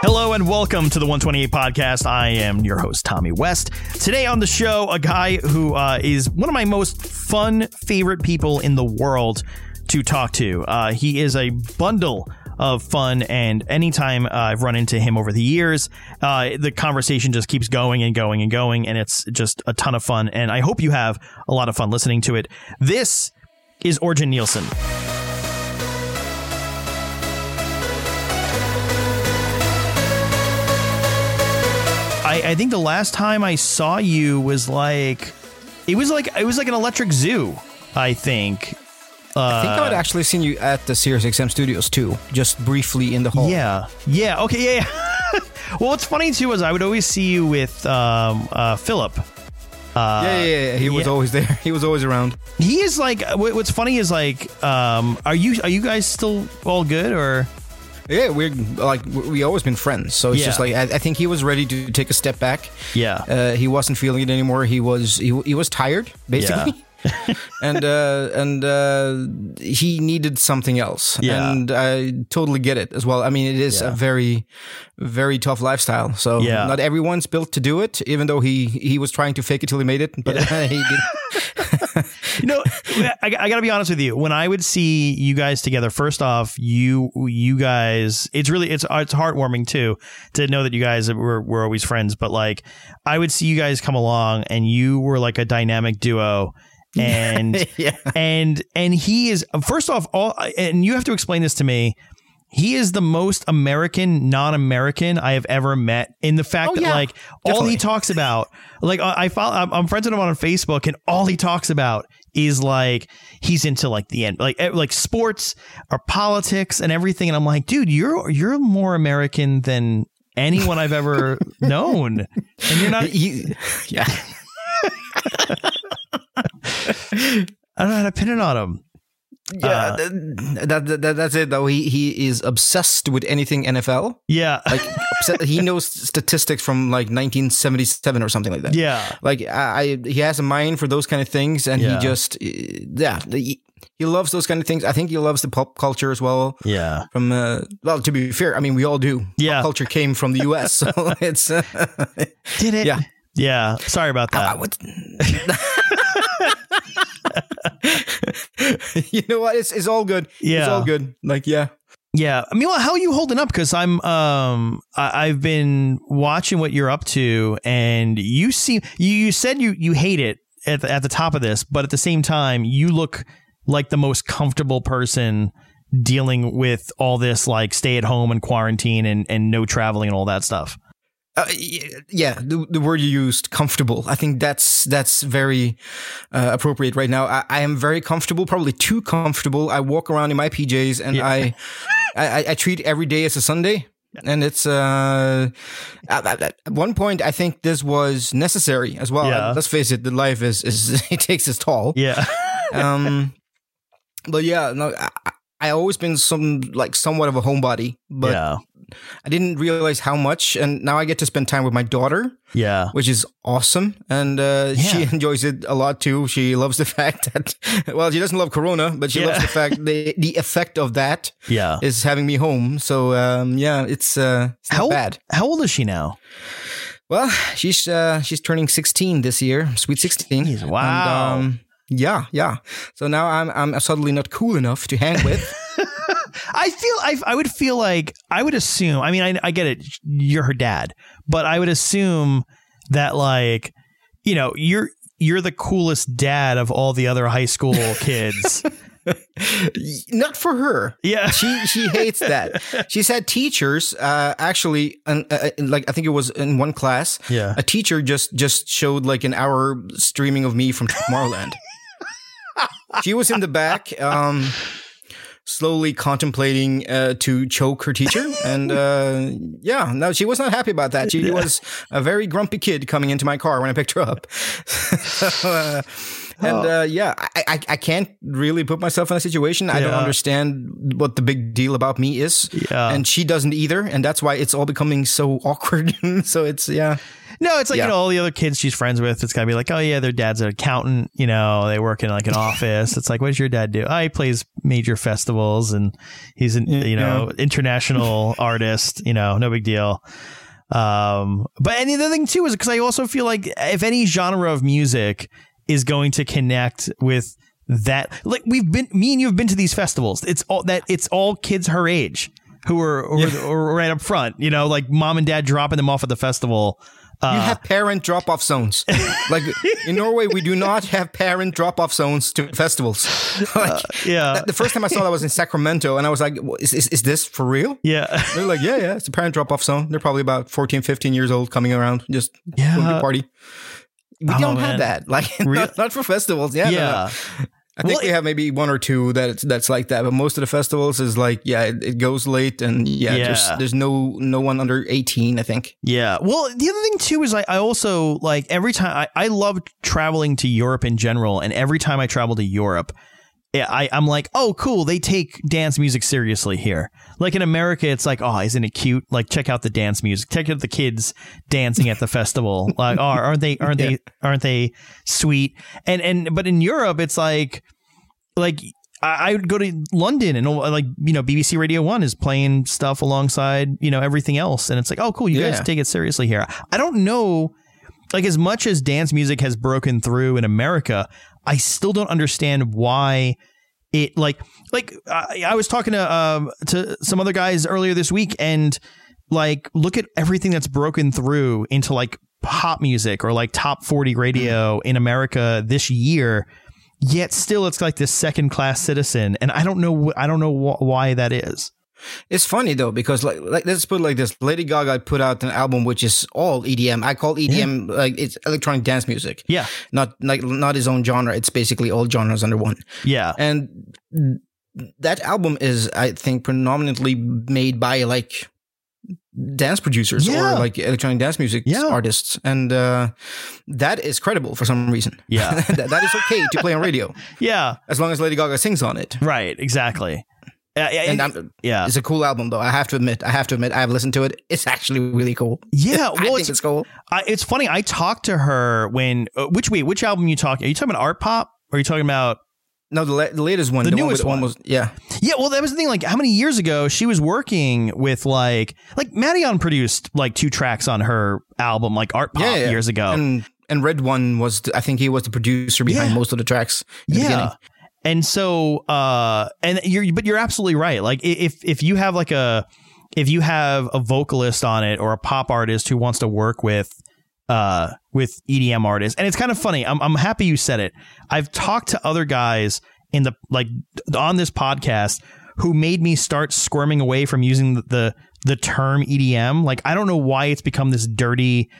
Hello and welcome to the 128 podcast. I am your host, Tommy West. Today on the show, a guy who uh, is one of my most fun, favorite people in the world to talk to. Uh, he is a bundle of fun, and anytime uh, I've run into him over the years, uh, the conversation just keeps going and going and going, and it's just a ton of fun. And I hope you have a lot of fun listening to it. This is Orjan Nilsen. I, I think the last time I saw you was like it was like it was like an electric zoo. I think. I think I had actually seen you at the Sirius XM studios too, just briefly in the hall. Yeah. Yeah. Okay. Yeah. yeah. well, what's funny too is I would always see you with um, uh, Philip. yeah, yeah, yeah. He was yeah. always there. He was always around. He is like. What's funny is like. Um, are you are you guys still all good or? Yeah, we're like we we always been friends. So it's Yeah. just like I, I think he was ready to take a step back. Yeah. Uh, he wasn't feeling it anymore. He was he, he was tired basically. and uh, and uh, he needed something else, Yeah. and I totally get it as well. I mean, it is Yeah. a very, very tough lifestyle. So Yeah. not everyone's built to do it. Even though he he was trying to fake it till he made it, but he did. you know, I, I got to be honest with you. When I would see you guys together, first off, you you guys, it's really it's it's heartwarming too to know that you guys were were always friends. But like, I would see you guys come along, and you were like a dynamic duo. And yeah. and and he is first off all and you have to explain this to me he is the most american non-american i have ever met in the fact Oh, that yeah. like all he talks about like i follow I'm, I'm friends with him on facebook and all he talks about is like he's into like the end like eh, like sports or politics and everything and i'm like dude you're you're more american than anyone i've ever known and you're not He- yeah. I don't know how to pin it on him Yeah, Uh, that, that, that that's it though. He he is obsessed with anything NFL. yeah Like obsessed, he knows statistics from like 1977 or something like that. yeah Like I, I he has a mind for those kind of things, and Yeah. he just uh, yeah he, he loves those kind of things. I think he loves the pop culture as well. yeah From uh, well, to be fair, I mean we all do. Yeah. pop culture came from the U.S., so it's uh, Did it? Yeah. Yeah. Sorry about that. You know what? It's it's all good. Yeah, it's all good. Like yeah. yeah. I mean, well, how are you holding up? Because I'm, um, I, I've been watching what you're up to, and you seem, you, you said you you hate it at the, at the top of this, but at the same time, you look like the most comfortable person dealing with all this, like stay at home and quarantine and and no traveling and all that stuff. Uh, yeah, the, the word you used, comfortable. I think that's that's very uh, appropriate right now. I, I am very comfortable, probably too comfortable. I walk around in my PJs, and Yeah. I, I I treat every day as a Sunday. And it's uh, at, at- one point I think this was necessary as well. Yeah. Let's face it, the life is is it takes its toll. Yeah. Um, but yeah, no, I, I always been some like somewhat of a homebody, but yeah. I didn't realize how much. And now I get to spend time with my daughter Yeah. which is awesome. And uh, she enjoys it a lot too. She loves the fact that, well, she doesn't love Corona, but she Yeah. loves the fact the the effect of that Yeah. is having me home. So um, yeah, it's uh, it's How bad. how old is she now? Well, she's uh, she's turning 16 this year, sweet 16. Jeez, wow. And, um, yeah, yeah. So now I'm I'm suddenly not cool enough to hang with. I feel I, I would feel like I would assume. I mean, I, I get it. You're her dad, but I would assume that like you know you're you're the coolest dad of all the other high school kids. not for her. yeah. she she hates that. She's had teachers uh, actually, uh, uh, like I think it was in one class. Yeah. a teacher just just showed like an hour streaming of me from Tomorrowland. she was in the back, um, slowly contemplating uh, to choke her teacher, and uh, yeah, no, she was not happy about that. She was a very grumpy kid coming into my car when I picked her up. so, uh, And Oh. uh, yeah, I, I I can't really put myself in a situation. I don't understand what the big deal about me is, Yeah. and she doesn't either, and that's why it's all becoming so awkward. so it's yeah, No, it's like Yeah. you know all the other kids she's friends with. It's gotta be like, oh yeah, their dad's an accountant. You know, they work in like an office. It's like, what does your dad do? Oh, he plays major festivals and he's an you know international artist. You know, no big deal. Um, but and the other thing too is because I also feel like if any genre of music is going to connect with that, like we've been, me and you have been to these festivals. It's all that it's all kids her age who are, or, or right up front. You know, like mom and dad dropping them off at the festival. Uh, you have parent drop off zones. like in Norway, we do not have parent drop off zones to festivals. like, yeah, that- the first time I saw that was in Sacramento, and I was like, "Wha- is, is, is this for real? yeah, They're like, yeah, yeah, it's a parent drop off zone. They're probably about 14, 15 years old coming around, just Yeah. going to party. We Oh, don't man. have that. Like, Real- not, not for festivals. Yeah. no, no. yeah. I think Well, we have maybe one or two that that's like that, but most of the festivals is like, yeah, it, it goes late, and yeah, Yeah. there's there's no no one under eighteen. I think. Yeah. Well, the other thing too is I, I also like every time I, I love traveling to Europe in general, and every time I travel to Europe, yeah, I, I'm like, oh, cool. They take dance music seriously here. Like in America, it's like, oh, isn't it cute? Like, check out the dance music. Check out the kids dancing at the festival. Like, oh, aren't they? Aren't they? Aren't they sweet? And and but in Europe, it's like, like I I would go to London and like you know BBC Radio One is playing stuff alongside you know everything else, and it's like, oh, cool, you guys take it seriously here. I don't know, like as much as dance music has broken through in America, I still don't understand why it like like I, I was talking to um to some other guys earlier this week, and like look at everything that's broken through into like pop music or like top 40 radio in America this year yet still it's like this second class citizen. And i don't know i don't know wh- why that is It's funny though because like, like let's put it like this: Lady Gaga put out an album which is all EDM. I call EDM like it's electronic dance music, yeah not like not his own genre. It's basically all genres under one. yeah And that album is, I think, predominantly made by like dance producers Yeah. or like electronic dance music Yeah. artists, and uh, that is credible for some reason. Yeah. that, that is okay to play on radio yeah as long as Lady Gaga sings on it. right exactly yeah yeah, And I'm, yeah it's a cool album, though. I have to admit. I have to admit. I have listened to it. It's actually really cool. yeah I well think it's, it's cool. I, it's funny i talked to her when uh, which wait which album you talking are you talking about art pop or are you talking about No, the, la- the latest one, The the, newest one, one. almost yeah. Yeah, well, that was the thing. Like, how many years ago she was working with like like Madeon produced like two tracks on her album, like Art Pop, Yeah, yeah. years ago. And and Red One was, the, I think he was the producer behind Yeah. most of the tracks. In The yeah, and so uh, and you're but you're absolutely right. Like, if if you have like a if you have a vocalist on it or a pop artist who wants to work with uh with EDM artists, and it's kind of funny. I'm I'm happy you said it. I've talked to other guys in the like on this podcast who made me start squirming away from using the the, the term EDM. Like I don't know why it's become this dirty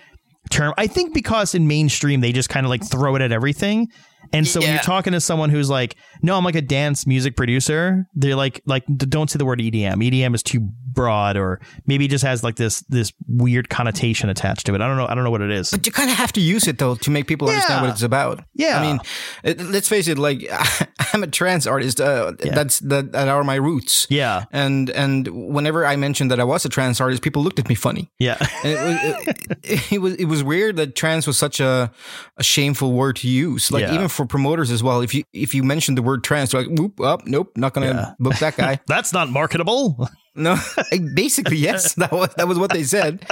term. I think because in mainstream they just kind of like throw it at everything. And so when you're talking to someone who's like, "No, I'm like a dance music producer," they're like, "Like, don't say the word EDM. EDM is too broad, or maybe it just has like this this weird connotation attached to it. I don't know. I don't know what it is. But you kind of have to use it though to make people understand what it's about. Yeah. I mean, it, let's face it. Like, I'm a trance artist. Uh, Yeah. That's that, that are my roots. Yeah, And and whenever I mentioned that I was a trance artist, people looked at me funny. yeah, it was it, it was it was weird that trance was such a, a shameful word to use. Like Yeah. even for promoters as well. If you if you mentioned the word trance, like, whoop, up, nope, not gonna Yeah. book that guy. that's not marketable. No, basically yes. That was that was what they said.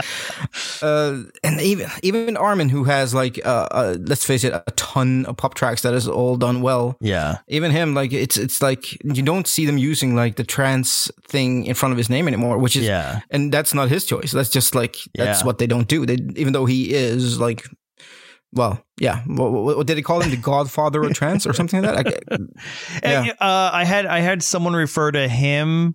Uh, and even even Armin, who has like uh, uh, let's face it, a ton of pop tracks that is all done well. Yeah, Even him, like it's it's like you don't see them using like the trance thing in front of his name anymore, which is yeah, and that's not his choice. That's just like that's Yeah. what they don't do. They even though he is like. Well, yeah. What, what, what did they call him? The Godfather of trance or something like that? I, And, Yeah. uh, I had I had someone refer to him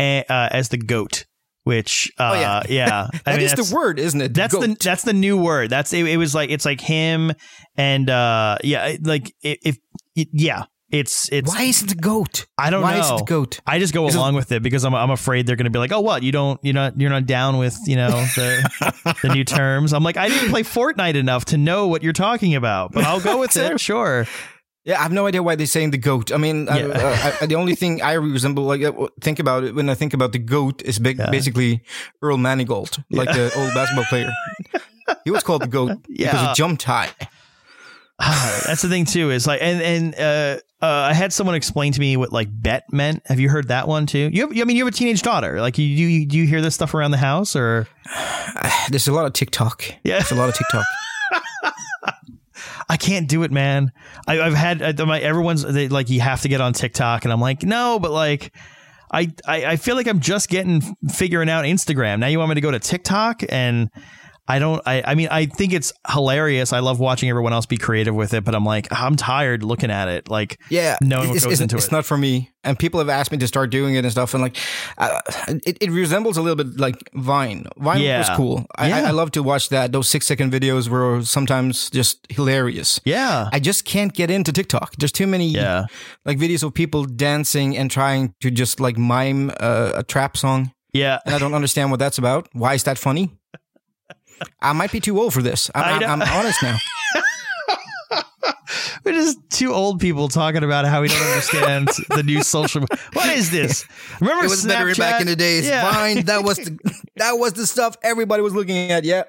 uh, as the goat, which uh, Oh, yeah. yeah, that mean is that's, the word, isn't it? that's the that's the new word. That's it, it was like it's like him and uh, yeah, it- like if, if it, yeah, it's it's Why is it the goat? I don't Why know. is it the goat? I just go Is it- along with it because I'm I'm afraid they're going to be like, oh, what you don't you're not you're not down with you know the the new terms. I'm like, I didn't play Fortnite enough to know what you're talking about, but I'll go with it. Sure. Yeah, I have no idea why they're saying the goat. I mean, Yeah. uh, I, the only thing I resemble, like, uh, think about it when I think about the goat, is big, Yeah. basically Earl Manigault, like the old basketball player. He was called the goat because he jumped high. That's the thing too. Is like, and and uh, uh, I had someone explain to me what like bet meant. Have you heard that one too? You, have, I mean, you have a teenage daughter. Like, you do you, do you hear this stuff around the house or? There's a lot of TikTok. Yeah. There's a lot of TikTok. I can't do it, man. I, I've had uh, my everyone's they, like you have to get on TikTok, and I'm like, no, but like. I, I, I feel like I'm just getting figuring out Instagram. Now you want me to go to TikTok and I don't I, I mean I think it's hilarious. I love watching everyone else be creative with it, but I'm like I'm tired looking at it. Like Yeah, knowing what goes it's, into it's it. not for me. And people have asked me to start doing it and stuff. And like, uh, it, it resembles a little bit like Vine. Vine Yeah. was cool. I, I, Yeah. I love to watch that. Those six second videos were sometimes just hilarious. yeah. I just can't get into TikTok. There's too many Yeah. like videos of people dancing and trying to just like mime uh, a trap song. Yeah. And I don't understand what that's about. Why is that funny? I might be too old for this. I I'm. I'm, I'm honest now. We're just two old people talking about how we don't understand the new social. What is this? Remember, It was better back in the days. Yeah. Vine, that was the, that was the stuff everybody was looking at. Yeah.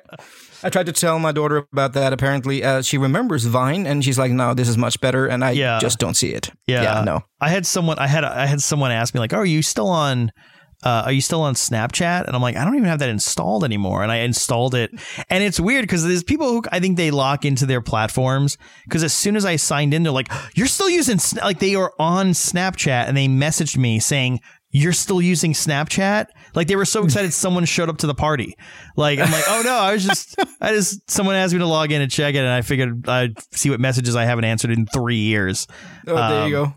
I tried to tell my daughter about that. Apparently, uh, she remembers Vine, and she's like, "No, this is much better," and I Yeah. just don't see it. Yeah. no. I had someone. I had. I had someone ask me like, "Oh, are you still on?" Uh, are you still on Snapchat? And I'm like, I don't even have that installed anymore. And I installed it, and it's weird because there's people who I think they lock into their platforms because as soon as I signed in, they're like, "You're still using Sna-" like they are on Snapchat," and they messaged me saying, "You're still using Snapchat?" Like they were so excited someone showed up to the party. Like I'm like, "Oh no, I was just I just someone asked me to log in and check it, and I figured I'd see what messages I haven't answered in three years." Oh, there you go.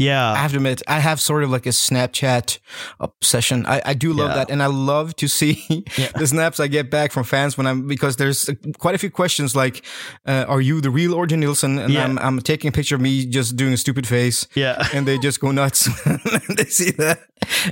Yeah, I have to admit, I have sort of like a Snapchat obsession. I, I do love Yeah. that, and I love to see the snaps I get back from fans when I'm because there's uh, quite a few questions like, uh, "Are you the real Orjan Nilsen?" And Yeah. I'm I'm taking a picture of me just doing a stupid face. Yeah. and they just go nuts. they see that,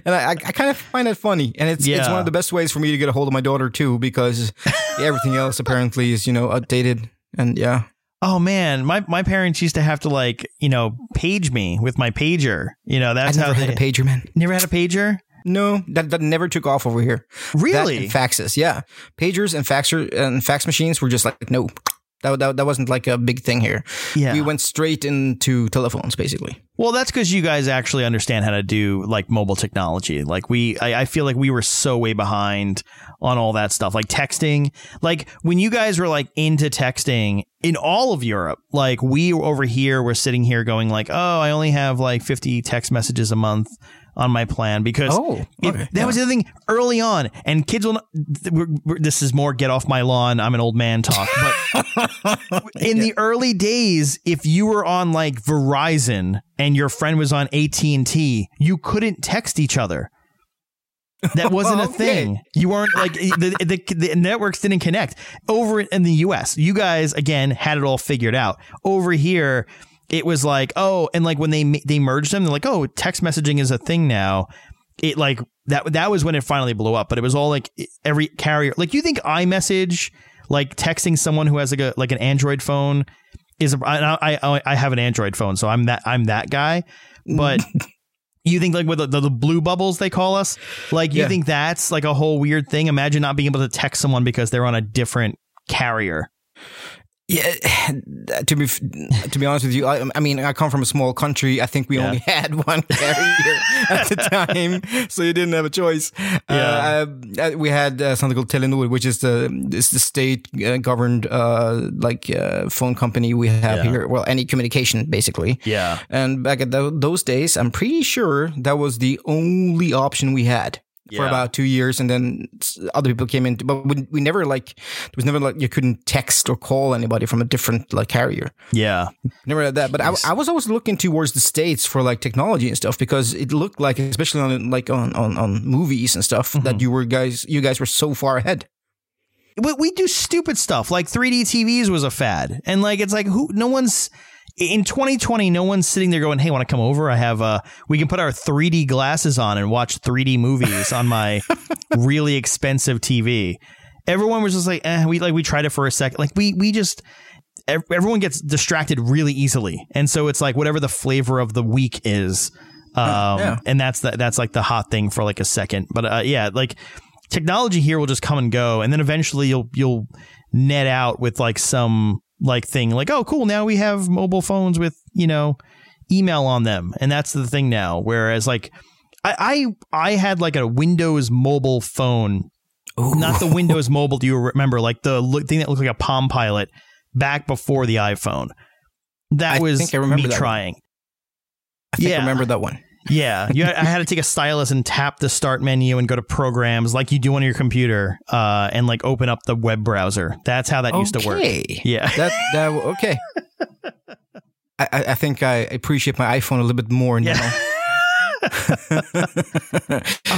and I I, I kind of find that funny, and it's it's one of the best ways for me to get a hold of my daughter too because everything else apparently is you know outdated, and yeah. Oh man, my my parents used to have to like you know page me with my pager. You know I that's never how had a pager, man. never had a pager. No, that, that never took off over here. Really? faxes, yeah. Pagers and faxer and fax machines were just like no. That, that, that wasn't like a big thing here. Yeah. We went straight into telephones, basically. Well, that's because you guys actually understand how to do like mobile technology. Like we, I, I feel like we were so way behind on all that stuff, like texting. Like when you guys were like into texting in all of Europe, like we over here were sitting here going like, oh, I only have like fifty text messages a month on my plan because Oh, it- that yeah. was the other thing early on. And kids will. Not, we're, we're, this is more get off my lawn. I'm an old man talk, but in the early days, if you were on like Verizon and your friend was on AT and T, you couldn't text each other. That wasn't a thing. You weren't like the, the the networks didn't connect over in the U.S. You guys again had it all figured out. Over here, it was like oh, and like when they they merged them, they're like oh, text messaging is a thing now. It like that that was when it finally blew up. But it was all like every carrier. Like you think iMessage, like texting someone who has like a like an Android phone is a, I, I I have an Android phone, so I'm that I'm that guy. But you think like with the, the, blue bubbles they call us, like you Yeah. think that's like a whole weird thing? Imagine not being able to text someone because they're on a different carrier. Yeah, to be to be honest with you, I, I mean, I come from a small country. I think we Yeah. only had one carrier at the time, so you didn't have a choice. Yeah. Uh, uh, we had uh, something called Telenor, which is the is the state uh, governed uh, like uh, phone company we have Yeah. here. Well, any communication basically. Yeah. And back at tho- those days, I'm pretty sure that was the only option we had for about two years, and then other people came in. But we, we never like there was never like you couldn't text or call anybody from a different like carrier. Yeah. Never had that. But I, I was always looking towards the states for like technology and stuff because it looked like, especially on like on on, on movies and stuff, Mm-hmm. that you were guys you guys were so far ahead. we, we do stupid stuff like 3D TVs was a fad, and like it's like who no one's in 2020. No one's sitting there going, "Hey, want to come over? I have uh, we can put our 3D glasses on and watch 3D movies on my really expensive TV." Everyone was just like, "Eh." We like we tried it for a second. Like we we just everyone gets distracted really easily, and so it's like whatever the flavor of the week is, um, Yeah. and that's the, that's like the hot thing for like a second. But uh, yeah, like technology here will just come and go, and then eventually you'll you'll net out with like some like thing like oh cool now we have mobile phones with you know email on them, and that's the thing now. Whereas like I I, I had like a Windows mobile phone not the Windows Mobile. Do you remember like the look, thing that looked like a Palm Pilot back before the iPhone? That I was think I remember me that one. trying. I think Yeah. I remember that one. Yeah, you, I had to take a stylus and tap the start menu and go to programs like you do on your computer, uh, and like open up the web browser. That's how that used to work. Yeah. That that okay. I, I think I appreciate my iPhone a little bit more now.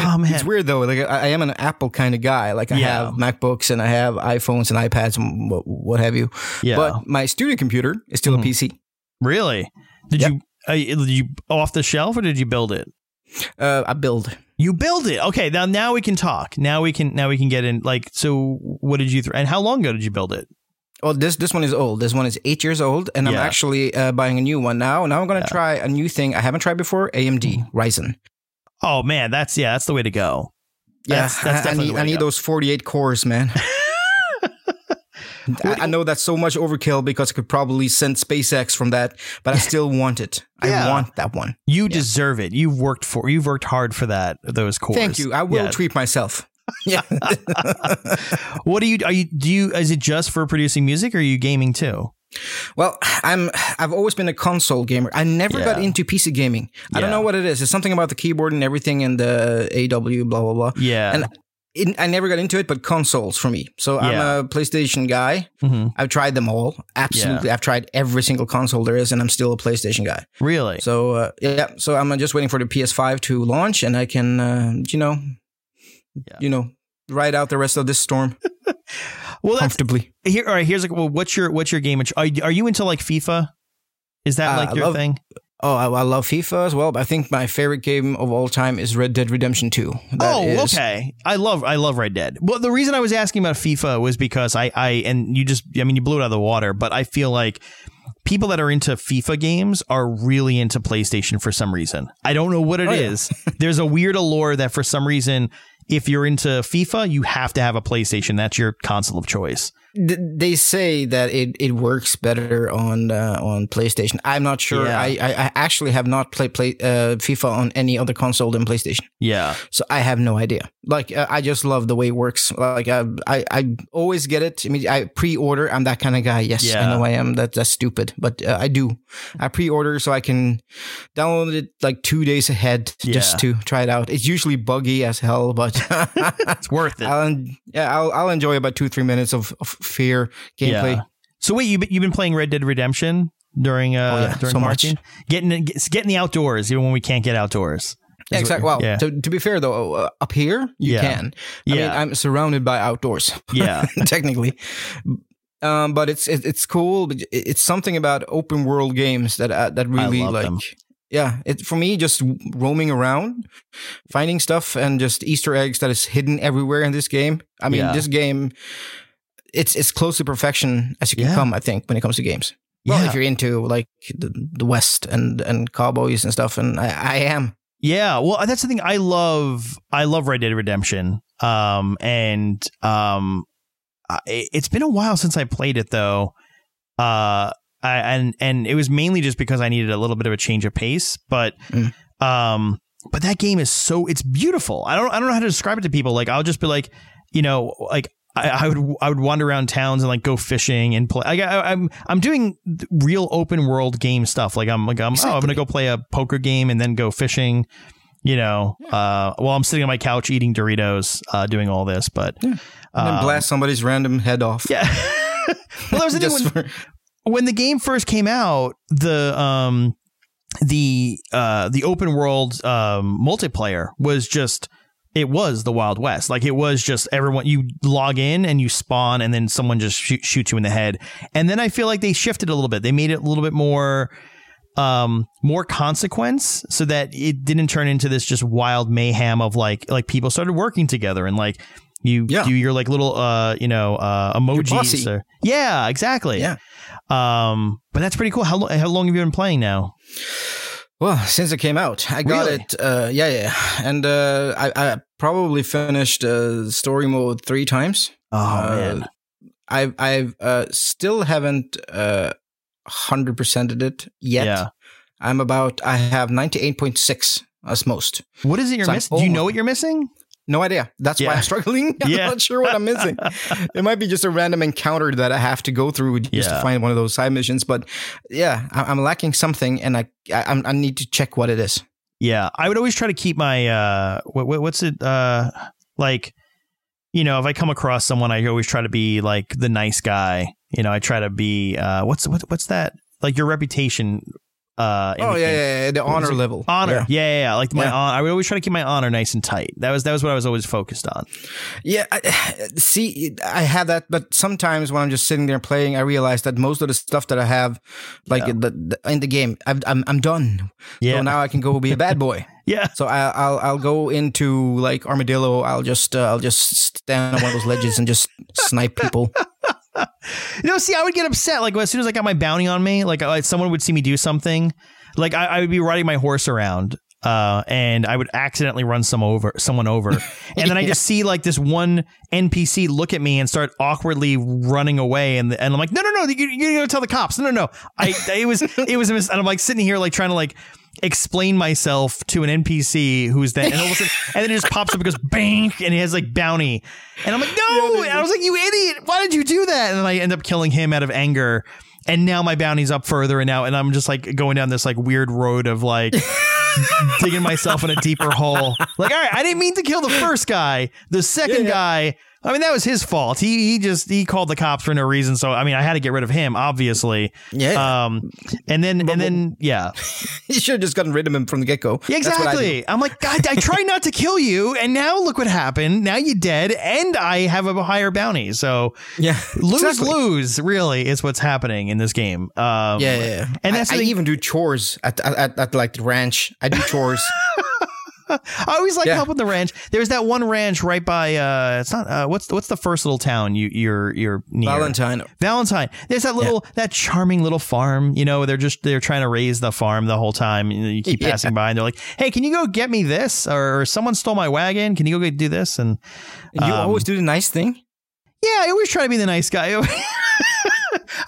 Oh man, It's weird though. Like I, I am an Apple kind of guy. Like I Yeah. have MacBooks and I have iPhones and iPads and what, what have you. yeah. But my studio computer is still Mhm. a PC. really? Did Yep. you uh, you off the shelf or did you build it? Uh, I build. You build it. Okay, now now we can talk. Now we can now we can get in. Like, so what did you th- and how long ago did you build it? Oh, this this one is old. This one is eight years old, and I'm actually uh, buying a new one now. Now I'm gonna try a new thing I haven't tried before: AMD Ryzen. Oh man, that's yeah, that's the way to go. Yeah, That's- that's I- need the way I need those 48 cores, man. I, I know that's so much overkill because I could probably send SpaceX from that, but I still want it. Yeah. I want that one. You deserve it. You've worked for you've worked hard for that those cores. Thank you. I will Yeah. treat myself. Yeah. What do you are you do you is it just for producing music or are you gaming too? well, I'm. I've always been a console gamer. I never got into PC gaming. I don't know what it is. It's something about the keyboard and everything and the AW blah blah blah. Yeah. And it, I never got into it, but consoles for me. So Yeah. I'm a PlayStation guy. Mhm. I've tried them all. Absolutely, I've tried every single console there is, and I'm still a PlayStation guy. Really? So uh, yeah, so I'm uh, just waiting for the PS5 to launch, and I can, uh, you know, Yeah. you know, ride out the rest of this storm well, comfortably. here. All right. Here's like, well, what's your what's your game? Are you, are you into like FIFA? Is that Uh, like your love- thing? Oh, I, I love FIFA as well, but I think my favorite game of all time is Red Dead Redemption 2. That oh, is- okay. I love I love Red Dead. Well, the reason I was asking about FIFA was because I I and you just I mean you blew it out of the water, but I feel like people that are into FIFA games are really into PlayStation for some reason. I don't know what it Oh, yeah. is. There's a weird allure that for some reason if you're into FIFA, you have to have a PlayStation. That's your console of choice. Th- They say that it, it works better on uh, on PlayStation. I'm not sure. Yeah. I, I, I actually have not played play, uh, FIFA on any other console than PlayStation. Yeah. So I have no idea. Like uh, I just love the way it works. Like I I, I always get it. I mean I pre-order. I'm that kind of guy. Yes, Yeah. I know I am. That that's stupid, but uh, I do. I pre-order so I can download it like two days ahead Yeah. just to try it out. It's usually buggy as hell, but It's worth it. I'll yeah I'll I'll enjoy about two three minutes of, of fear gameplay. Yeah. So wait, you you've been playing Red Dead Redemption during uh Oh, yeah, during so much. quarantine? Getting getting the outdoors even when we can't get outdoors. Yeah, exactly. Well, yeah. to, to be fair though, uh, up here you Yeah. can. I mean, I'm surrounded by outdoors. Yeah. technically. Um, but it's it, it's cool. but It's something about open world games that uh, that really like. them. Yeah, it for me just roaming around, finding stuff, and just Easter eggs that is hidden everywhere in this game. I mean, Yeah. this game, it's it's close to perfection as you can Yeah. come. I think when it comes to games. Well, Yeah. if you're into like the, the West and and cowboys and stuff, and I, I am. Yeah, well, that's the thing. I love I love Red Dead Redemption. Um, and um, I, it's been a while since I played it though. Uh, I, and and it was mainly just because I needed a little bit of a change of pace. But Mm. um, but that game is so it's beautiful. I don't I don't know how to describe it to people. Like I'll just be like, you know, like. I, I would I would wander around towns and like go fishing and play. I, I, I'm I'm doing real open world game stuff. Like I'm like I'm oh I'm gonna go play a poker game and then go fishing you know, uh, while I'm sitting on my couch eating Doritos, uh, doing all this. But And then um, blast somebody's random head off. yeah. well, that was the thing when, for- when the game first came out. The um, the uh, the open world um, multiplayer was just it was the Wild West. Like it was just everyone you log in and you spawn, and then someone just shoot, shoots you in the head. And then I feel like they shifted a little bit. They made it a little bit more um more consequence so that it didn't turn into this just wild mayhem of like like people started working together and like you Yeah. do your like little uh you know uh emojis or yeah exactly Yeah. Um, but that's pretty cool. How lo- how long have you been playing now? Well, since it came out, I got Really? it. Uh, yeah, yeah, and uh, I, I probably finished uh, story mode three times. Oh Uh, man, I I uh, still haven't uh, hundred percented it yet. yeah. I'm about. I have ninety eight point six as most. What is it you're So missing? Do you know what you're missing? No idea. That's Yeah. why I'm struggling. I'm Yeah. not sure what I'm missing. it might be just a random encounter that I have to go through just Yeah. to find one of those side missions. But yeah, I- I'm lacking something, and I I, I'm- need to check what it is. Yeah, I would always try to keep my uh, what, what what's it uh, like? You know, if I come across someone, I always try to be like the nice guy. You know, I try to be uh, what's what, what's that? Like your reputation. Uh, Oh yeah, yeah, yeah, the honor level. honor. Yeah. Yeah, yeah, yeah. Like my Yeah. honor. I would always try to keep my honor nice and tight. That was that was what I was always focused on. Yeah, I, see, I have that, but sometimes when I'm just sitting there playing, I realize that most of the stuff that I have, like Yeah. the, the, in the game, I've, I'm I'm done. Yeah, So now I can go be a bad boy. yeah. So I, I'll I'll go into like armadillo. I'll just uh, I'll just stand on one of those ledges and just snipe people. You know, see, I would get upset like as soon as I got my bounty on me, like, uh, someone would see me do something, like I, I would be riding my horse around, uh, and I would accidentally run some over someone over, and then I just see like this one NPC look at me and start awkwardly running away, and and I'm like, no, no, no, you, you're gonna tell the cops, no, no, no, I it was it was, a mis- and I'm like sitting here like trying to like explain myself to an NPC who's then and all of a sudden and then it just pops up and goes bang and he has like bounty. And I'm like no! And I was like you idiot! Why did you do that? And then I end up killing him out of anger. And now my bounty's up further and now and I'm just like going down this like weird road of like digging myself in a deeper hole. Like all right I didn't mean to kill the first guy. The second Yeah, yeah. guy I mean that was his fault he he just he called the cops for no reason so I mean I had to get rid of him obviously Yeah, um and then and then yeah you should have just gotten rid of him from the get go. yeah, exactly. I'm like, God, I tried not to kill you, and now look what happened. Now you're dead, and I have a higher bounty. So Yeah, lose exactly. lose really is what's happening in this game. Um, Yeah, yeah, yeah. And that's I, I even do chores at, at, at, at like the ranch. I do chores. I always like Yeah. helping the ranch. There's that one ranch right by. Uh, it's not. Uh, what's what's the first little town you you're you're near? Valentine. Valentine. There's that little that charming little farm. You know, they're just they're trying to raise the farm the whole time. You, keep Yeah. passing by, and they're like, "Hey, can you go get me this?" Or, "Someone stole my wagon. Can you go get, do this?" And You Um, always do the nice thing. Yeah, I always try to be the nice guy.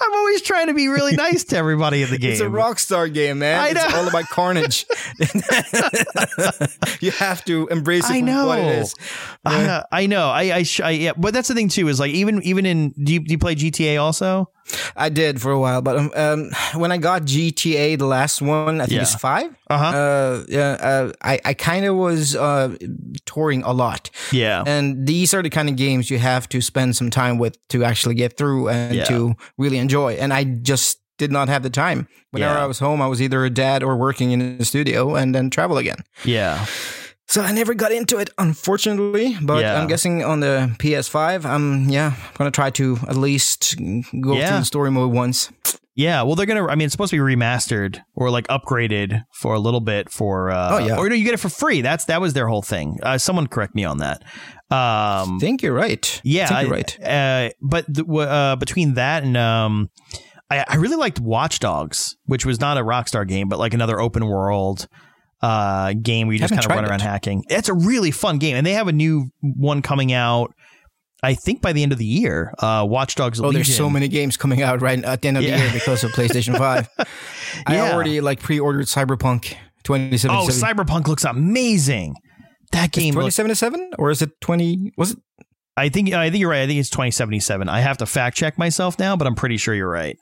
I'm always trying to be really nice to everybody in the game. It's a Rockstar game, man. I It's know. all about carnage. you have to embrace it I know. what it is. Uh, I know. I, I, sh- I, yeah, but that's the thing too. Is like even even in do you, do you play GTA also? I did for a while, but um, um, when I got GTA, the last one, I think Yeah. it's five. Uh-huh. Uh, yeah, uh, I I kind of was uh touring a lot, Yeah. and these are the kind of games you have to spend some time with to actually get through and Yeah. to really enjoy. And I just did not have the time. Whenever Yeah. I was home, I was either a dad or working in the studio, and then travel again. Yeah. So I never got into it, unfortunately. But Yeah. I'm guessing on the PS5, I'm yeah, I'm gonna try to at least go Yeah. through the story mode once. Yeah. Well, they're gonna. I mean, it's supposed to be remastered or like upgraded for a little bit for. Uh, Oh, yeah. Or no, you get it for free. That's that was their whole thing. Uh, someone correct me on that. Um. I think you're right. Yeah, I think you're right. Uh, but uh, between that and um, I, I really liked Watch Dogs, which was not a Rockstar game, but like another open world uh game where you just kind of run around it. hacking. It's a really fun game, and they have a new one coming out. I think by the end of the year, uh, Watch Dogs. Oh, there's so many games coming out right at the end of Yeah. the year because of PlayStation 5. I already like pre-ordered Cyberpunk 2077. Oh, Cyberpunk looks amazing. That game looks 2077 or is it 20 was it I think I think you're right. I think it's 2077. I have to fact check myself now, but I'm pretty sure you're right.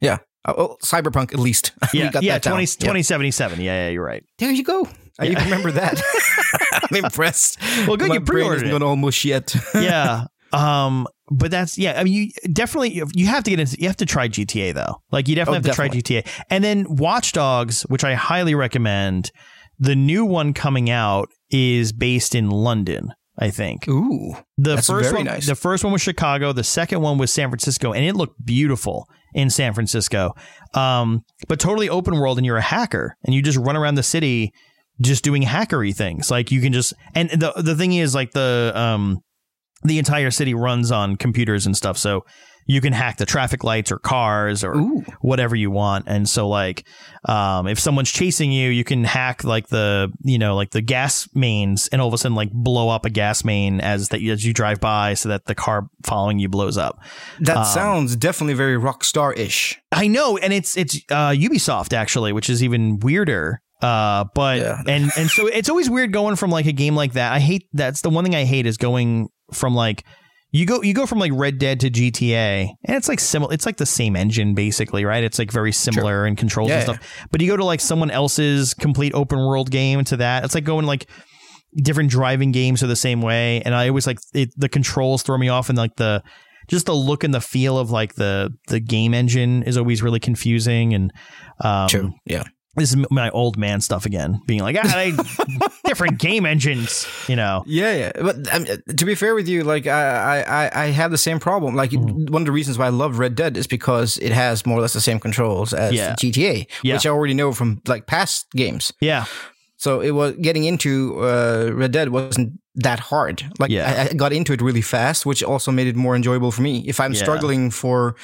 Yeah. Oh, oh, Cyberpunk at least. Yeah, got yeah, that 20, Yeah. 2077. Yeah, yeah, you're right. There you go. I Yeah. even remember that. I'm impressed. Well, good, My you brain pre-ordered isn't it. going all mush yet. yeah. Um, but that's yeah. I mean, you definitely you have to get into. You have to try GTA though. Like you definitely Oh, have to try GTA, and then Watch Dogs, which I highly recommend. The new one coming out is based in London. I think Ooh. the first very one. nice. The first one was Chicago. The second one was San Francisco, and it looked beautiful in San Francisco. Um, but totally open world, and you're a hacker, and you just run around the city just doing hackery things. Like you can just and the the thing is like the um the entire city runs on computers and stuff. So you can hack the traffic lights or cars or Ooh. whatever you want. And so like um, if someone's chasing you, you can hack like the you know like the gas mains and all of a sudden like blow up a gas main as that as you drive by so that the car following you blows up. That Um, sounds definitely very Rockstar ish. I know, and it's it's uh, Ubisoft actually, which is even weirder. Uh, but Yeah. and and so it's always weird going from like a game like that. I hate that's the one thing I hate is going from like you go you go from like Red Dead to GTA, and it's like similar. It's like the same engine basically, right? It's like very similar in controls and Yeah, stuff. But you go to like someone else's complete open world game to that. It's like going like different driving games are the same way, and I always like it, the controls throw me off, and like the just the look and the feel of like the the game engine is always really confusing and um True. Yeah. This is my old man stuff again being like ah, different game engines you know Yeah, yeah. But um, to be fair with you, like I, I, I have the same problem. Like Mm. one of the reasons why I love Red Dead is because it has more or less the same controls as Yeah. GTA, Yeah. which I already know from like past games. yeah So it was getting into uh, Red Dead wasn't that hard. Like Yeah. I, I got into it really fast, which also made it more enjoyable for me. If I'm Yeah. struggling for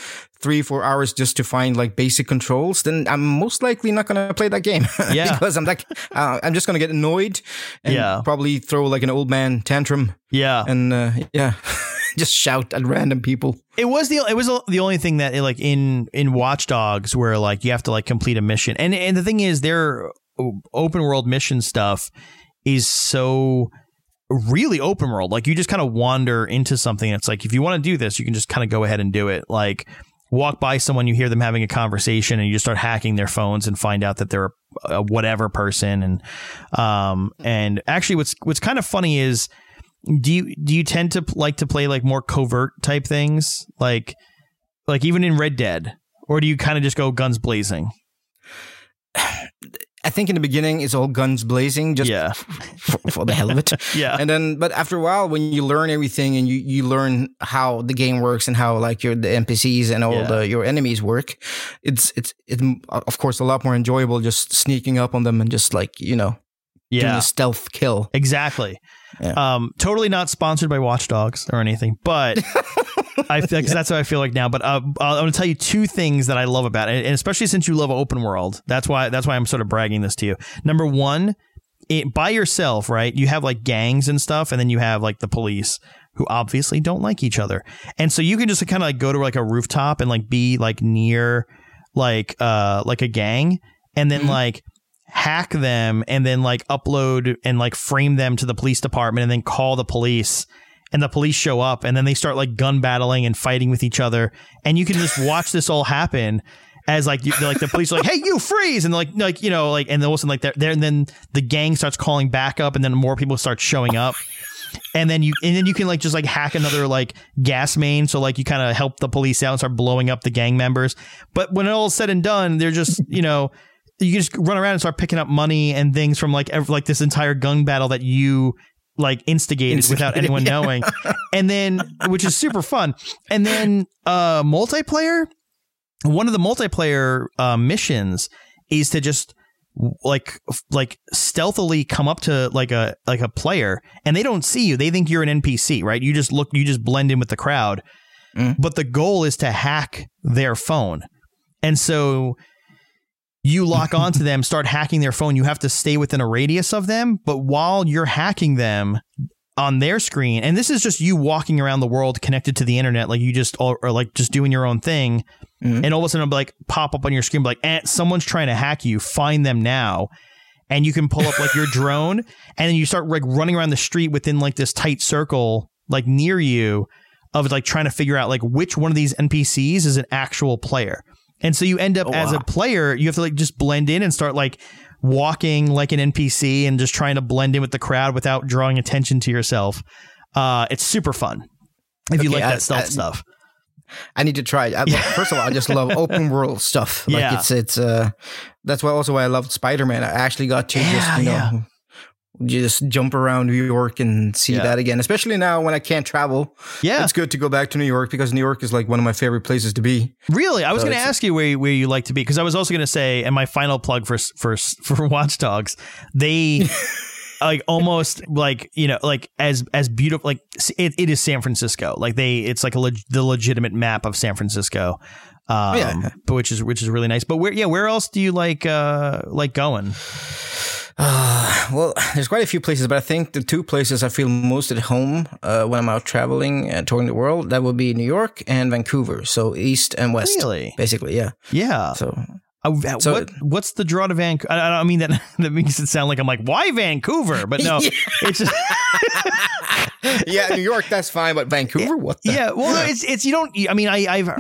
three, four hours just to find like basic controls, then I'm most likely not going to play that game. Yeah. because I'm like, uh, I'm just going to get annoyed and Yeah. probably throw like an old man tantrum yeah and uh, yeah, just shout at random people. it was the it was the only thing that like in in Watch Dogs where like you have to like complete a mission and and the thing is their open world mission stuff is so really open world. Like you just kind of wander into something it's like if you want to do this you can just kind of go ahead and do it. Like walk by someone you hear them having a conversation and you just start hacking their phones and find out that they're a whatever person and um and actually what's what's kind of funny is do you do you tend to like to play like more covert type things? Like like even in Red Dead or do you kind of just go guns blazing I think in the beginning it's all guns blazing, just yeah for, for the hell of it. yeah and then but after a while when you learn everything and you, you learn how the game works and how like your the npcs and all Yeah. the your enemies work it's it's it's of course a lot more enjoyable just sneaking up on them and just like you know doing yeah a stealth kill exactly Yeah. um totally not sponsored by Watch Dogs or anything but I feel like that's how I feel like now but uh, I'm going to tell you two things that I love about it and especially since you love open world that's why that's why I'm sort of bragging this to you number one it, by yourself, right? You have like gangs and stuff, and then you have like the police who obviously don't like each other, and so you can just kind of like go to like a rooftop and like be like near like uh like a gang, and then Mhm. like hack them, and then like upload and like frame them to the police department, and then call the police. And the police show up, and then they start like gun battling and fighting with each other, and you can just watch this all happen as like you, like the police are like, "Hey, you freeze!" and like like you know like and then all of a sudden like there, and then the gang starts calling back up, and then more people start showing up, oh and then you and then you can like just like hack another like gas main, so like you kind of help the police out and start blowing up the gang members. But when it all is said and done, they're just you know you just run around and start picking up money and things from like ev- like this entire gun battle that you like instigated without anyone yeah. knowing. And then which is super fun. And then uh multiplayer one of the multiplayer uh, missions is to just like like stealthily come up to like a like a player and they don't see you. They think you're an npc right? You just look you just blend in with the crowd. Mm. but the goal is to hack their phone. And so you lock onto them start hacking their phone you have to stay within a radius of them. But while you're hacking them on their screen and this is just you walking around the world connected to the internet like you just or, or like just doing your own thing Mhm. and all of a sudden like pop up on your screen be like eh, someone's trying to hack you. Find them now. And you can pull up like your drone and then you start like running around the street within like this tight circle like near you of like trying to figure out like which one of these npcs is an actual player and so you end up Oh, as a player you have to like just blend in and start like walking like an npc and just trying to blend in with the crowd without drawing attention to yourself uh it's super fun if you Okay, like I- that stealth I- stuff I need to try it. I, First of all, I just love open world stuff. Like Yeah. it's it's uh that's why also why I loved Spider Man. I actually got to Yeah, just you know just jump around New York and see Yeah. that again. Especially now when I can't travel. yeah It's good to go back to New York because New York is like one of my favorite places to be. Really, I was So going to ask you where where you like to be because I was also going to say, and my final plug for for for Watch Dogs, they like almost like you know like as as beautiful like it, it is San Francisco like they it's like a leg, the legitimate map of San Francisco um Yeah. but which is which is really nice but where yeah where else do you like uh like going Uh, well, there's quite a few places, but I think the two places I feel most at home uh, when I'm out traveling and touring the world that would be New York and Vancouver. So east and west, really basically. Yeah. yeah So Uh, So- what what's the draw to Vancouver? I, I mean that that makes it sound like I'm like why Vancouver, but no, it's just yeah, New York, that's fine, but Vancouver, what? The? yeah. Well, it's it's you don't. I mean, I I've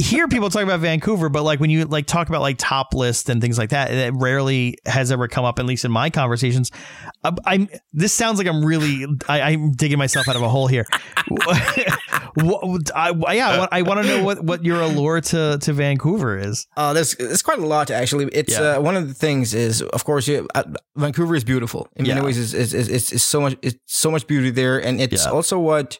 hear people talk about Vancouver, but like when you like talk about like top list and things like that, it rarely has ever come up, at least in my conversations. Uh, I'm. This sounds like I'm really. I, I'm digging myself out of a hole here. What- I, yeah, I want, I want to know what what your allure to to Vancouver is. Uh, there's there's quite a lot actually. It's Yeah. uh, one of the things is of course you, uh, Vancouver is beautiful in many ways. Is is is it's so much it's so much beauty there, and it's Yeah. also what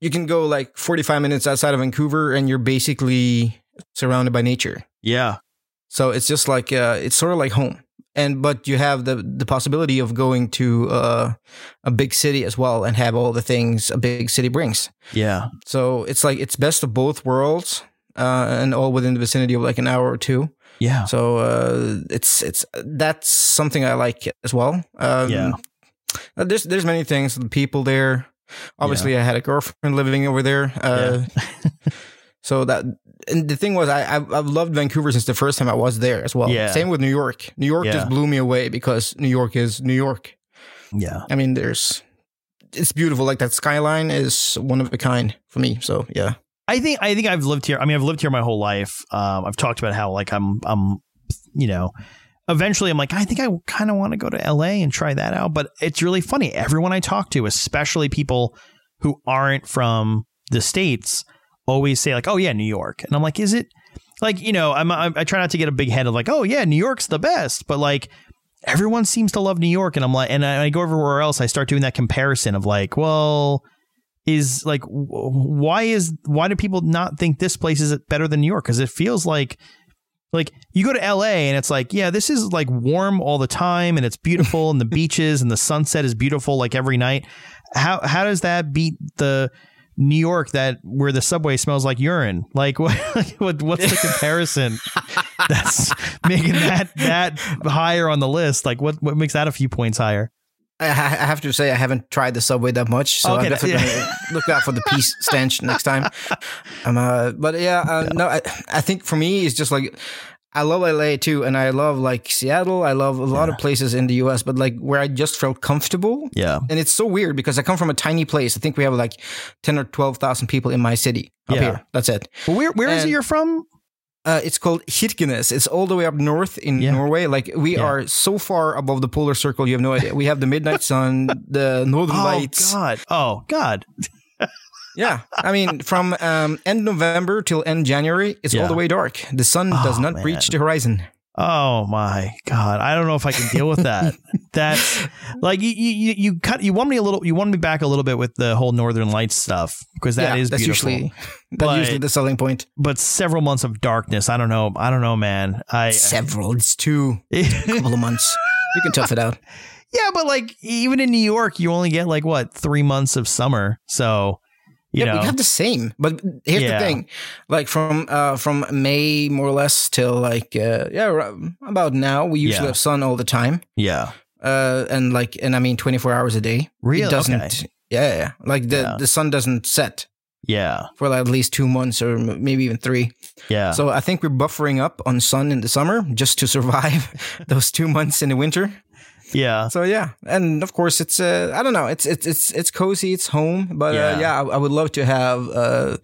you can go like 45 minutes outside of Vancouver, and you're basically surrounded by nature. Yeah, So it's just like uh, it's sort of like home, and but you have the the possibility of going to uh, a big city as well and have all the things a big city brings. yeah, So it's like it's best of both worlds, uh, and all within the vicinity of like an hour or two. yeah. So uh, it's it's that's something I like as well. Um, Yeah. uh, There's there's many things. The people there. Obviously, I had a girlfriend living over there. Uh, so that and the thing was, I I've, I've loved Vancouver since the first time I was there as well. Yeah. Same with New York. New York Yeah. just blew me away because New York is New York. Yeah. I mean, there's it's beautiful. Like that skyline is one of a kind for me. So yeah. I think I think I've lived here. I mean, I've lived here my whole life. Um, I've talked about how like I'm I'm you know, eventually I'm like I think I kind of want to go to LA and try that out. But it's really funny. Everyone I talk to, especially people who aren't from the states, always say like, "Oh yeah, New York," and I'm like, "Is it?" Like you know, I'm, I, I try not to get a big head of like, "Oh yeah, New York's the best," but like. Everyone seems to love New York, and I'm like, and I, I go everywhere else. I start doing that comparison of like, well, is like why is why do people not think this place is better than New York? Because it feels like like you go to LA and it's like yeah, this is like warm all the time and it's beautiful and the beaches and the sunset is beautiful like every night. How how does that beat the New York that where the subway smells like urine? Like what, what what's the comparison that's making that that higher on the list? Like what what makes that a few points higher? I, I have to say I haven't tried the subway that much, so Okay, I'm definitely yeah. gonna look out for the peace stench next time. Um, uh, but yeah, uh, no, I, I think for me it's just like I love LA too, and I love like Seattle. I love a lot of places in the US, but like where I just felt comfortable. Yeah. And it's so weird because I come from a tiny place. I think we have like ten or twelve thousand people in my city up Yeah. here. That's it. Well, where where is it you're from? Uh, it's called Kirkenes. It's all the way up north in Yeah. Norway. Like we Yeah. are so far above the polar circle, you have no idea. We have the midnight sun, the northern Oh lights. Oh God! Oh God! Yeah, I mean, from um, end November till end January, it's Yeah. all the way dark. The sun does Oh, not man. reach the horizon. Oh my God! I don't know if I can deal with that. That's like you you you- cut you want me a little you want me back a little bit with the whole Northern Lights stuff because that yeah, is that's beautiful. usually that's But- usually the selling point. but several months of darkness. I don't know. I don't know, man. I Several, it's two, couple of months. You can tough it out. yeah, but like even in New York, you only get like what three months of summer. So you yeah, know, we have the same. But here's Yeah. the thing: like from uh, from May more or less till like uh, yeah about now, we usually Yeah. have sun all the time. yeah, Uh, and like and I mean twenty four hours a day. Really? It doesn't. Okay. Yeah, yeah. Like the Yeah. the sun doesn't set yeah, for like at least two months or maybe even three. yeah. So I think we're buffering up on sun in the summer just to survive those two months in the winter. Yeah, So yeah, and of course it's uh, I don't know it's it's it's it's cozy, it's home, but Yeah. uh, yeah, I, I would love to have. Uh,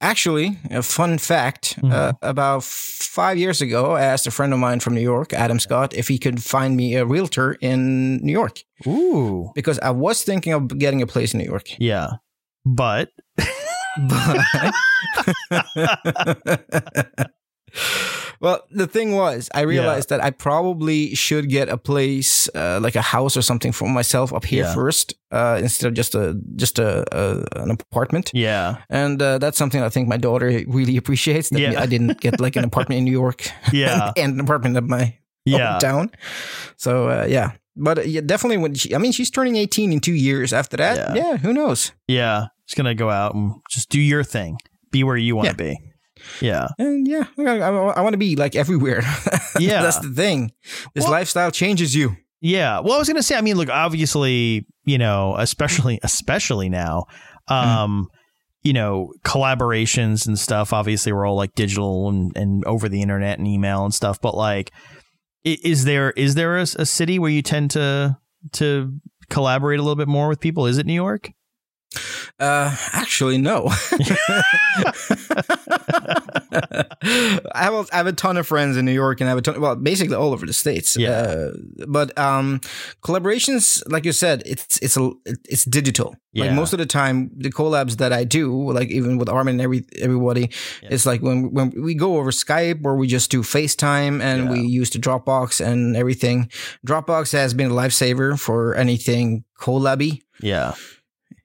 actually, a fun fact: Mm-hmm. uh, about five years ago, I asked a friend of mine from New York, Adam Scott, if he could find me a realtor in New York Ooh, because I was thinking of getting a place in New York. yeah. But well, the thing was, I realized that I probably should get a place, uh, like a house or something for myself up here Yeah. first, uh, instead of just a just a, a an apartment. yeah, And uh, that's something I think my daughter really appreciates. That Yeah. I didn't get like an apartment in New York yeah, and an apartment at my yeah. hometown. So uh, yeah, but uh, yeah, definitely when she, I mean, she's turning 18 in two years. After that, Yeah. yeah, who knows? Yeah, just gonna go out and just do your thing. Be where you want to be. Yeah. And yeah, I, I, want to be like everywhere. Yeah. that's the thing. This Well- lifestyle changes you. Yeah. Well, I was gonna say. I mean, look, obviously, you know, especially especially now, um, you know, collaborations and stuff. Obviously, we're all like digital and and over the internet and email and stuff. But like, is there is there a, a city where you tend to to collaborate a little bit more with people? Is it New York? Uh, actually, no. I have a, I have a ton of friends in New York, and I have a ton. Well, basically all over the states. Yeah. Uh, but um, collaborations, like you said, it's it's a it's digital. Like most of the time, the collabs that I do, like even with Armin and every everybody, it's like when when we go over Skype or we just do FaceTime and we use the Dropbox and everything. Dropbox has been a lifesaver for anything collabby. Yeah,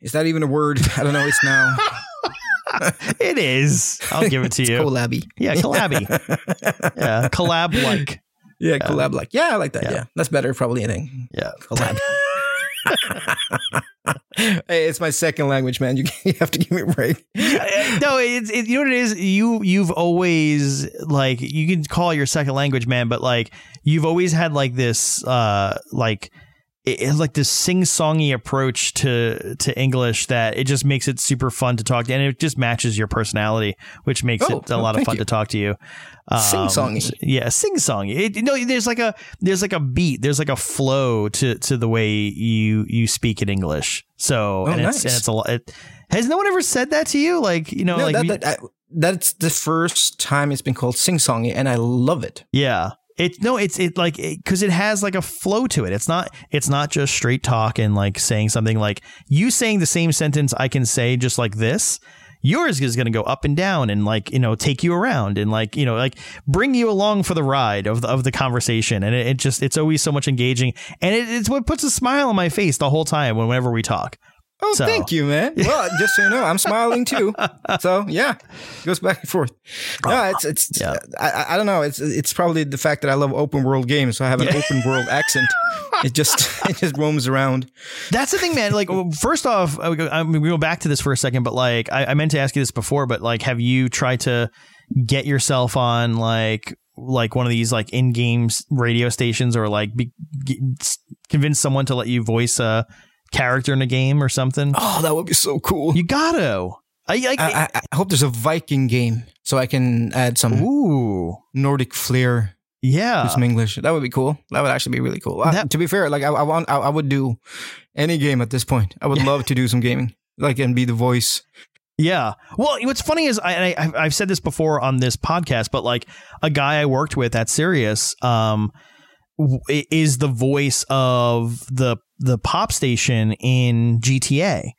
Is that even a word? I don't know. It's now it is. I'll give it to you. collabby. Yeah, collabby. yeah, collab like. Yeah, collab like. Yeah, I like that. Yeah. Yeah. That's better probably, I think. Yeah. Collab. hey, it's my second language, man. You, you have to give me a break. no, it's it, you know what it is. You you've always like you can call your second language, man, but like you've always had like this uh like it, it's like this sing songy approach to to English that it just makes it super fun to talk to, and it just matches your personality, which makes Oh, it a oh, lot of fun you. to talk to you. Um, Sing-songy. yeah, sing songy. It, you know, there's like a there's like a beat, there's like a flow to to the way you you speak in English. So Oh, and it's and nice. it's a lot. It, has no one ever said that to you? Like you know, No, like that, that, I, that's the first time it's been called sing songy, and I love it. Yeah. It no, it's it like because it, has like a flow to it. It's not it's not just straight talk and like saying something like you saying the same sentence I can say just like this. Yours is going to go up and down and like you know take you around and like you know like bring you along for the ride of the, of the conversation and it, it just it's always so much engaging and it, it's what puts a smile on my face the whole time whenever we talk. Oh, So- thank you, man. Well, just so you know, I'm smiling too. So yeah, it goes back and forth. No, it's it's. Yeah. I, I- don't know. It's it's probably the fact that I love open world games, so I have an open world accent. It just it just roams around. That's the thing, man. Like, first off, I mean, we go back to this for a second, but like, I, I meant to ask you this before, but like, have you tried to get yourself on like, like one of these like in-game radio stations, or like be, get, convince someone to let you voice a character in a game or something? Oh, that would be so cool. You gotta. I like. I, I, I hope there's a Viking game so I can add some ooh, Nordic flair yeah. some English. That would be cool. That would actually be really cool. Uh, That- to be fair, like I, I want, I, I would do any game at this point. I would love to do some gaming, like and be the voice. Yeah. Well, what's funny is I, I I've- I've said this before on this podcast, but like a guy I worked with at Sirius, um, w- is the voice of the the pop station in GTA.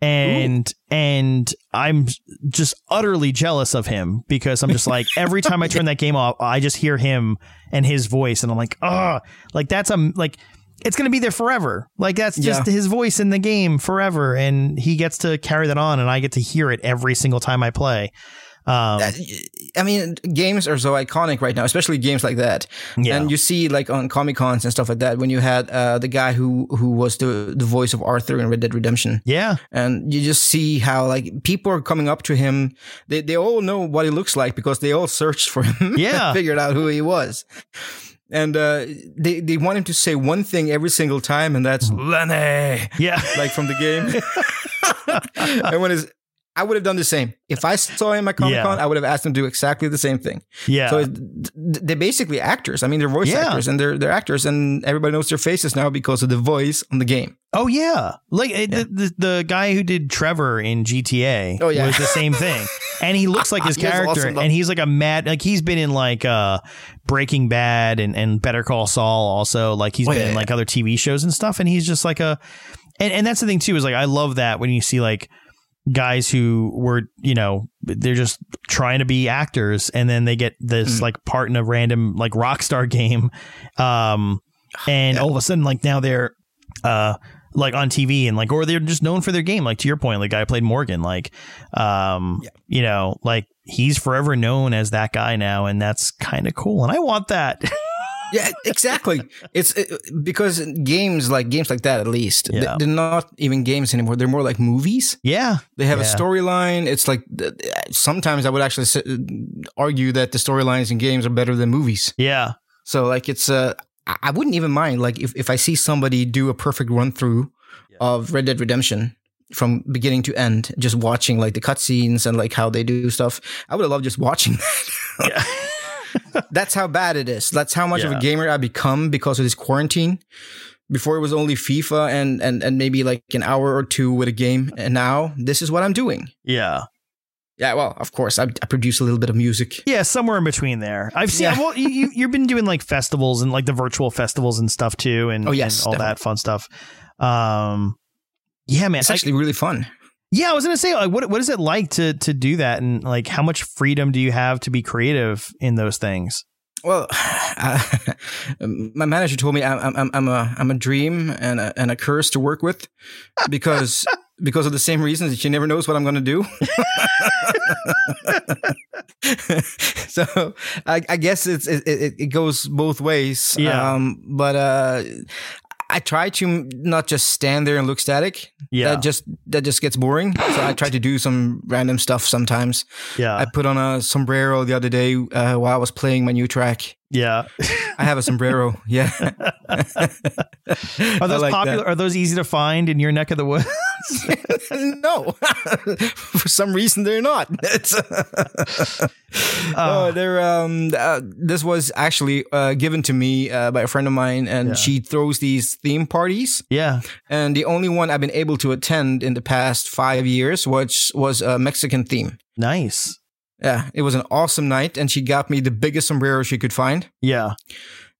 And and I'm just utterly jealous of him because I'm just like every time I turn that game off, I just hear him and his voice, and I'm like, ah, like that's a like it's gonna be there forever. Like that's just Yeah. his voice in the game forever, and he gets to carry that on, and I get to hear it every single time I play. Um, I mean, games are so iconic right now, especially games like that. Yeah. And you see, like on Comic Cons and stuff like that, when you had uh, the guy who who was the the voice of Arthur in Red Dead Redemption, yeah, and you just see how like people are coming up to him. They they all know what he looks like because they all searched for him. Yeah. and figured out who he was. And uh, they they want him to say one thing every single time, and that's Lenny, yeah, like from the game. and when it's, I would have done the same if I saw him at Comic Con. Yeah. I would have asked him to do exactly the same thing. yeah. So it, they're basically actors. I mean, they're voice Yeah. actors, and they're they're actors, and everybody knows their faces now because of the voice on the game. Oh yeah, like it The, the the guy who did Trevor in GTA Oh, yeah. was the same thing, and he looks like his He character, awesome, and he's like a mad like he's been in like uh Breaking Bad and and Better Call Saul also like he's Oh, been yeah, in yeah. like other TV shows and stuff, and he's just like a and and that's the thing too is like I love that when you see like guys who were you know they're just trying to be actors and then they get this Mm. like part in a random like rockstar game um and Yeah. all of a sudden like now they're uh like on TV and like or they're just known for their game like to your point like guy played Morgan like um Yeah. you know like he's forever known as that guy now and that's kind of cool and I want that yeah, exactly. It's it, because games like games like that, at least, Yeah. they, are not even games anymore. They're more like movies. Yeah. They have a storyline. It's like uh, sometimes I would actually uh, argue that the storylines in games are better than movies. Yeah. So like it's uh, I wouldn't even mind like if if I see somebody do a perfect run through of Red Dead Redemption from beginning to end, just watching like the cutscenes and like how they do stuff. I would have loved just watching that. Yeah. That's how bad it is. That's how much of a gamer I become because of this quarantine. Before it was only FIFA and and and maybe like an hour or two with a game, and now this is what I'm doing. Yeah. Yeah, well, of course, I, I produce a little bit of music. Yeah, somewhere in between there. I've seen. Yeah. Well, you you- you've been doing like festivals and like the virtual festivals and stuff too, and Oh, yes, and all that fun stuff. Um, yeah, man. It's I- actually really fun. Yeah, I was gonna say, like, what what is it like to to do that, and like, how much freedom do you have to be creative in those things? Well, uh, my manager told me I'm, I'm, I'm a I'm a dream and a, and a curse to work with because because of the same reasons that she never knows what I'm going to do. so I, I guess it's it, it, it goes both ways. Yeah. Um, but uh, I try to not just stand there and look static. Yeah, That just that just gets boring. So I try to do some random stuff sometimes. yeah, I put on a sombrero the other day uh, while I was playing my new track. Yeah. I have a sombrero. Yeah. Are those popular? Are those easy to find in your neck of the woods? no, for some reason they're not. It's, oh, they're um. Uh, this was actually uh, given to me uh, by a friend of mine, and Yeah. she throws these theme parties. yeah, And the only one I've been able to attend in the past five years, which was a Mexican theme. nice. Yeah, it was an awesome night, and she got me the biggest sombrero she could find. Yeah,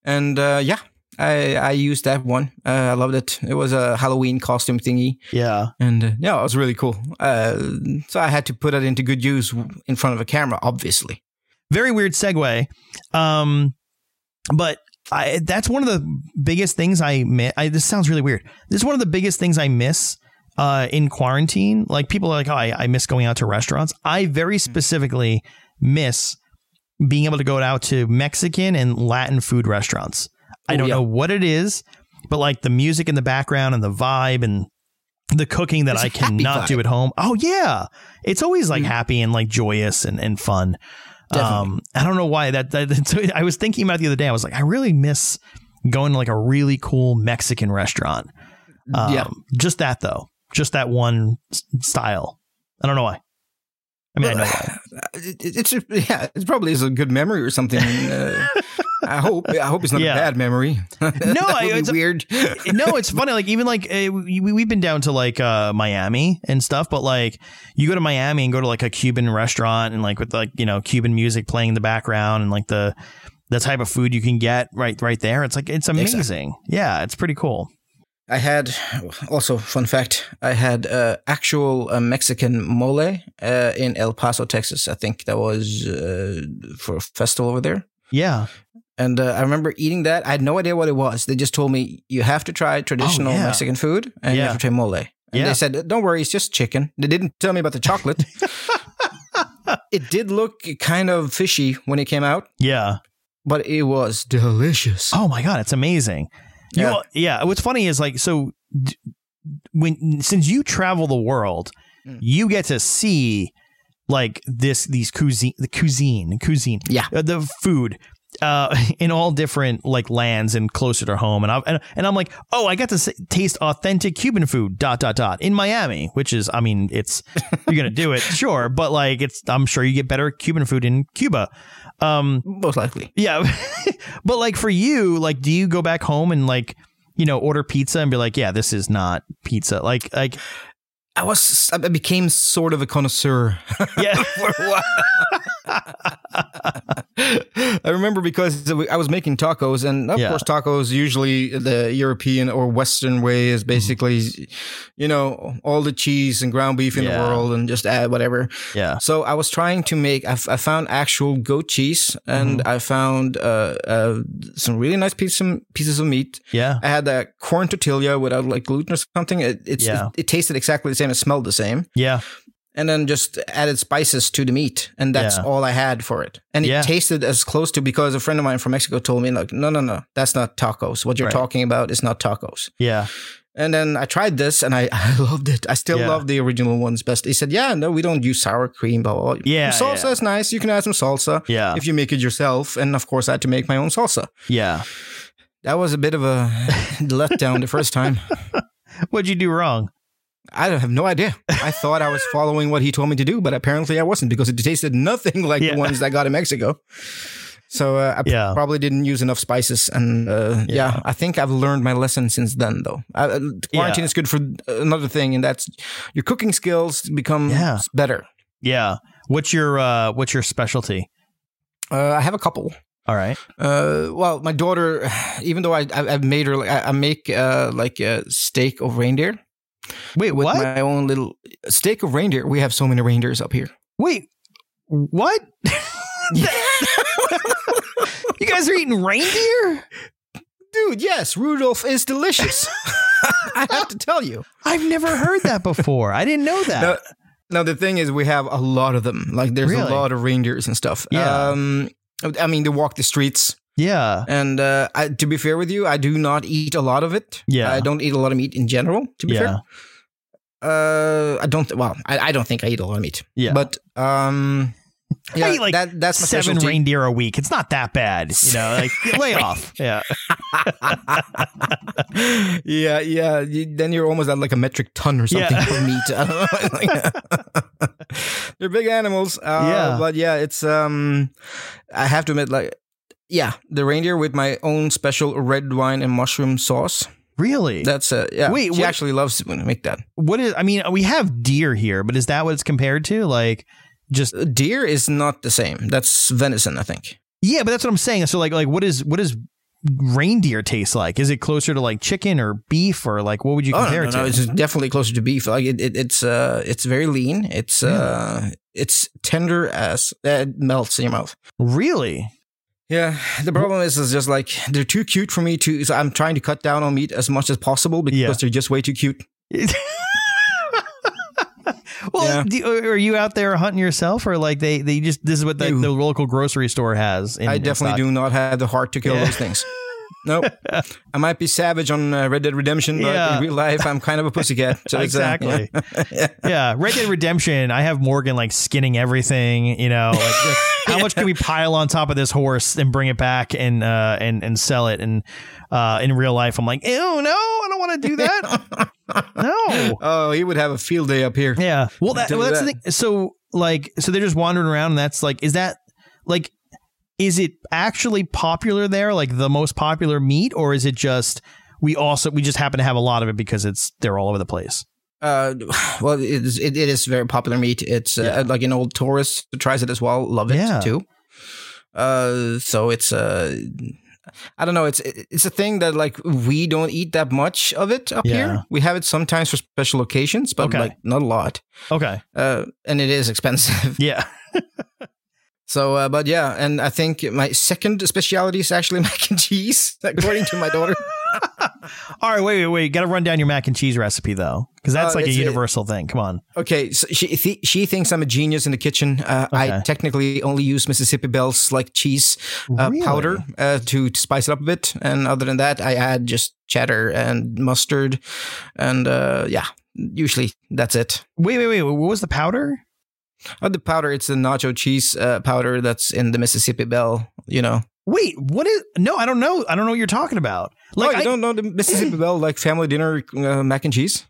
And uh, yeah, I I used that one. Uh, I loved it. It was a Halloween costume thingy. yeah, And uh, yeah, it was really cool. Uh, so I had to put it into good use in front of a camera, obviously. very weird segue. Um, but I that's one of the biggest things I miss. I, this sounds really weird. This is one of the biggest things I miss uh, in quarantine. Like people are like, oh, I, I miss going out to restaurants. I very specifically miss being able to go out to Mexican and Latin food restaurants. I don't yeah. know what it is, but like the music in the background and the vibe and the cooking that It's I cannot do at home. Oh yeah, it's always like Mhm. happy and like joyous and, and fun. Definitely. Um, I don't know why that, that I was thinking about the other day. I was like, I really miss going to like a really cool Mexican restaurant. Um, Yeah. just that though, just that one style. I don't know why. I mean, I know why. It, it- it's yeah, it probably is a good memory or something. Uh, I hope. I hope it's not Yeah. a bad memory. no, I- it's a- weird. no, it's funny. Like even like uh, we, we've been down to like uh, Miami and stuff, but like you go to Miami and go to like a Cuban restaurant and like with like you know Cuban music playing in the background and like the the type of food you can get right right there. It's like it's amazing. Yeah, it's pretty cool. I had also fun fact. I had uh, actual uh, Mexican mole uh, in El Paso, Texas. I think that was uh, for a festival over there. Yeah, And uh, I remember eating that. I had no idea what it was. They just told me you have to try traditional Oh, yeah. Mexican food and you have to try mole. And Yeah. they said, "Don't worry, it's just chicken." They didn't tell me about the chocolate. it did look kind of fishy when it came out, yeah. but it was delicious. Oh my god, it's amazing. Yeah. yeah. What's funny is like so when since you travel the world, Mm. you get to see like this these cuisine the cuisine cuisine Yeah. uh, the food uh in all different like lands and closer to home and I and, and I'm like oh I got to s- taste authentic Cuban food dot dot dot in Miami which is I mean it's you're gonna do it sure but like it's I'm sure you get better Cuban food in Cuba um Most likely. yeah. but like for you, like do you go back home and like, you know, order pizza and be like, yeah, this is not pizza. Like like I was. I became sort of a connoisseur. yeah. for a while. I remember because I was making tacos, and of Yeah. course, tacos usually the European or Western way is basically, you know, all the cheese and ground beef in Yeah. the world, and just add whatever. yeah. So I was trying to make. I, f- I found actual goat cheese, and I found uh, uh, some really nice piece, pieces pieces of meat. Yeah. I had that corn tortilla without like gluten or something. It, it's Yeah. it, it tasted exactly the same. It smelled the same Yeah. And then just added spices to the meat, and that's Yeah. all I had for it. And it Yeah. tasted as close to because a friend of mine from Mexico told me like, no, no, no, that's not tacos. What you're Right. talking about is not tacos. Yeah. And then I tried this, and I, I loved it. I still Yeah. love the original ones best. He said, yeah, no, we don't use sour cream, blah blah. blah. Yeah, salsa yeah. is nice. You can add some salsa Yeah. if you make it yourself. And of course, I had to make my own salsa. Yeah. That was a bit of a letdown the first time. What'd you do wrong? I have no idea. I thought I was following what he told me to do, but apparently I wasn't because it tasted nothing like Yeah. the ones that I got in Mexico. So uh, I Yeah. probably didn't use enough spices, and uh, yeah. Yeah. I think I've learned my lesson since then. Though uh, uh, quarantine is good for another thing, and that's your cooking skills become better. Yeah. What's your uh what's your specialty? Uh, I have a couple. All right. Uh, well, my daughter, even though I I, I made her, I, I make uh, like a steak of reindeer Wait, with what? my own little steak of reindeer. We have so many reindeers up here. Wait. What? you guys are eating reindeer? Dude, yes, Rudolph is delicious. I have to tell you. I've never heard that before. I didn't know that. Now, now the thing is, we have a lot of them. Like, there's Really? a lot of reindeers and stuff. Yeah. Um, I mean, they walk the streets. Yeah. And uh, I, to be fair with you, I do not eat a lot of it. Yeah. I don't eat a lot of meat in general. To be Yeah. fair, uh, I don't. Well, I, I don't think I eat a lot of meat. Yeah. But um, yeah, I eat like that, that's my Seven specialty. reindeer a week. It's not that bad. You know, like lay off. Yeah. yeah, yeah. You, then you're almost at like a metric ton or something Yeah. for meat. They're big animals. Uh, Yeah. But yeah, it's um, I have to admit, like, yeah, the reindeer with my own special red wine and mushroom sauce. Really? That's uh, yeah. Wait, she what- actually loves when I make that. what is I mean, we have deer here, but is that what it's compared to? Like just Uh, Deer is not the same. That's venison, I think. Yeah, but that's what I'm saying. So like like what is what does reindeer taste like? Is it closer to like chicken or beef or like what would you Oh compare no, no, no, it to? it's definitely closer to beef. Like it, it it's uh, it's very lean. It's uh, it's tender as it melts in your mouth. really? Yeah, the problem is, is just like they're too cute for me to. So I'm trying to cut down on meat as much as possible because Yeah. they're just way too cute. well, Yeah. do, are you out there hunting yourself, or like they they just this is what the, the local grocery store has? In, I definitely do not have the heart to kill Yeah. those things. Nope. I might be savage on uh, Red Dead Redemption, but Yeah. in real life, I'm kind of a pussycat. So uh, exactly. yeah. yeah, Red Dead Redemption. I have Morgan like skinning everything. You know, like, like, how much can we pile on top of this horse and bring it back and uh and and sell it? And uh in real life, I'm like, ew, no, I don't want to do that. no. Oh, he would have a field day up here. Yeah. Well, that, well that's the thing. So like, so they're just wandering around, and that's like, is that like, is it actually popular there? Like the most popular meat, or is it just we also we just happen to have a lot of it because it's they're all over the place? Uh, well, it is, it, it is very popular meat. It's uh, Yeah. like an old tourist who tries it as well. Love it Yeah. too. Uh, so it's uh, I don't know. It's it's a thing that like we don't eat that much of it up Yeah. here. We have it sometimes for special occasions, but Okay. like not a lot. Okay. Uh, and it is expensive. Yeah. So, uh, but yeah, and I think my second specialty is actually mac and cheese, according to my daughter. All right. Wait. Wait. Wait. Got to run down your mac and cheese recipe though, because that's Uh, like a it's- it- universal thing. Come on. Okay, so she th- she thinks I'm a genius in the kitchen. Uh, I technically only use Mississippi Bell's like cheese uh, Really? powder uh, to spice it up a bit, and other than that, I add just cheddar and mustard, and uh, yeah, usually that's it. Wait. Wait. Wait. What was the powder? Uh, the powder, it's the nacho cheese uh, powder that's in the Mississippi Bell. You know, Wait. What is? No, I don't know. I don't know what you're talking about. Like oh, you I, don't know the Mississippi Bell like family dinner uh, mac and cheese?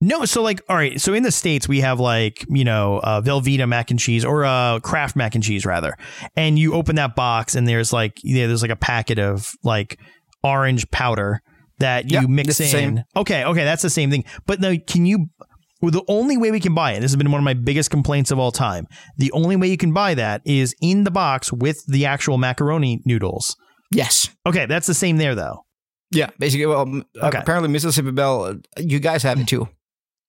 No, so like, all right, so in the states we have like you know uh, Velveeta mac and cheese or uh, Kraft mac and cheese rather, and you open that box and there's like yeah, there's like a packet of like orange powder that you Yeah, mix in. same. Okay, okay, that's the same thing. But now, can you? Well, the only way we can buy it. This has been one of my biggest complaints of all time. The only way you can buy that is in the box with the actual macaroni noodles. Yes. Okay, that's the same there though. Yeah, basically. Well, um, Okay. apparently Mississippi Bell, uh, you guys have it too.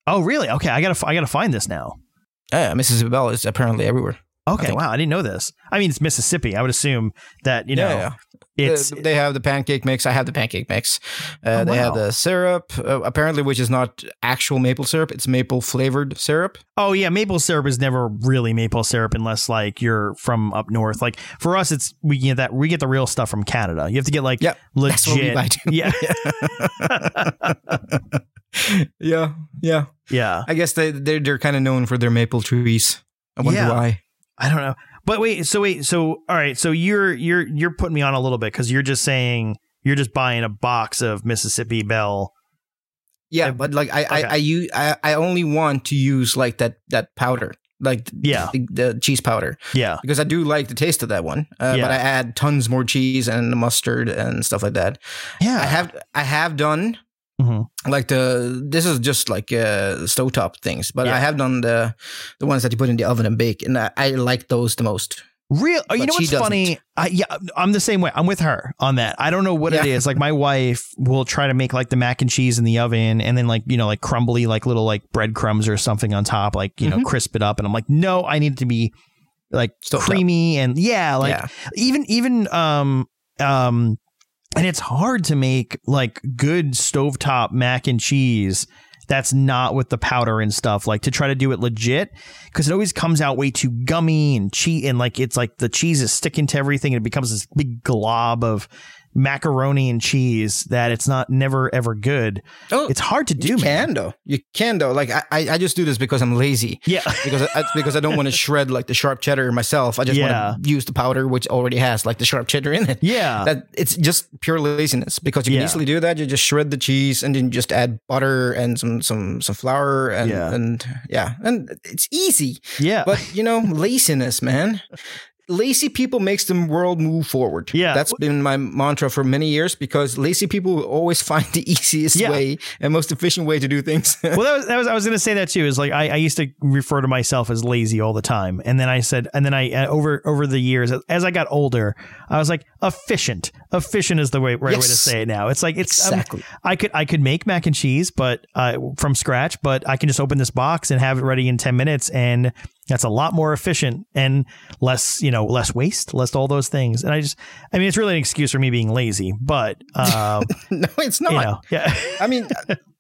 Oh, really? Okay, I gotta I gotta find this now. Yeah, Mississippi Bell is apparently everywhere. Okay, wow, I didn't know this. I mean, it's Mississippi. I would assume that you know. yeah, yeah. It's Uh, they have the pancake mix. I have the pancake mix. Uh, Oh, They have the syrup, uh, apparently, which is not actual maple syrup. It's maple flavored syrup. oh yeah, maple syrup is never really maple syrup unless like you're from up north. Like for us, it's we get that we get the real stuff from Canada. You have to get like Yep, legit. That's what we buy too. Yeah, yeah, yeah. yeah. I guess they they're, they're kind of known for their maple trees. I wonder Yeah. why. I don't know. But wait, so wait, so all right, so you're you're you're putting me on a little bit because you're just saying you're just buying a box of Mississippi Bell. Yeah, but like I okay. I I, use, I I only want to use like that that powder, like Yeah. the, the cheese powder, Yeah, because I do like the taste of that one. Uh, Yeah. But I add tons more cheese and mustard and stuff like that. yeah. I have I have done Mhm. like the this is just like uh, stovetop things, but Yeah. I have done the the ones that you put in the oven and bake, and I, I like those the most. Real. Oh, you But know she what's funny? I, yeah, I'm the same way. I'm with her on that. I don't know what it Yeah. is. Like my wife will try to make like the mac and cheese in the oven, and then like you know like crumbly like little like breadcrumbs or something on top, like you know Mhm. crisp it up. And I'm like, no, I need it to be like creamy and yeah, like yeah, even even um um and it's hard to make like good stovetop mac and cheese that's not with the powder and stuff like to try to do it legit because it always comes out way too gummy and cheat and like it's like the cheese is sticking to everything and it becomes this big glob of macaroni and cheese that it's not never ever good oh, it's hard to do you man can though. You can though. Like I I just do this because I'm lazy. yeah because I, because I don't want to shred like the sharp cheddar myself. I just Yeah. want to use the powder which already has like the sharp cheddar in it. yeah That it's just pure laziness because you can Yeah. easily do that. You just shred the cheese and then just add butter and some some some flour and Yeah. and yeah, and it's easy. yeah But you know, laziness, man. Lazy people makes the world move forward. Yeah. that's been my mantra for many years because lazy people will always find the easiest Yeah. way and most efficient way to do things. well, that was, that was I was going to say that too. Is like I, I used to refer to myself as lazy all the time, and then I said, and then I uh, over over the years as I got older, I was like efficient. Efficient is the way right way to say it now. It's like it's um, exactly. I could I could make mac and cheese, but uh, from scratch, but I can just open this box and have it ready in ten minutes, and that's a lot more efficient and less you know less waste, less all those things. And I just I mean it's really an excuse for me being lazy, but um, no, it's not. you know yeah I mean,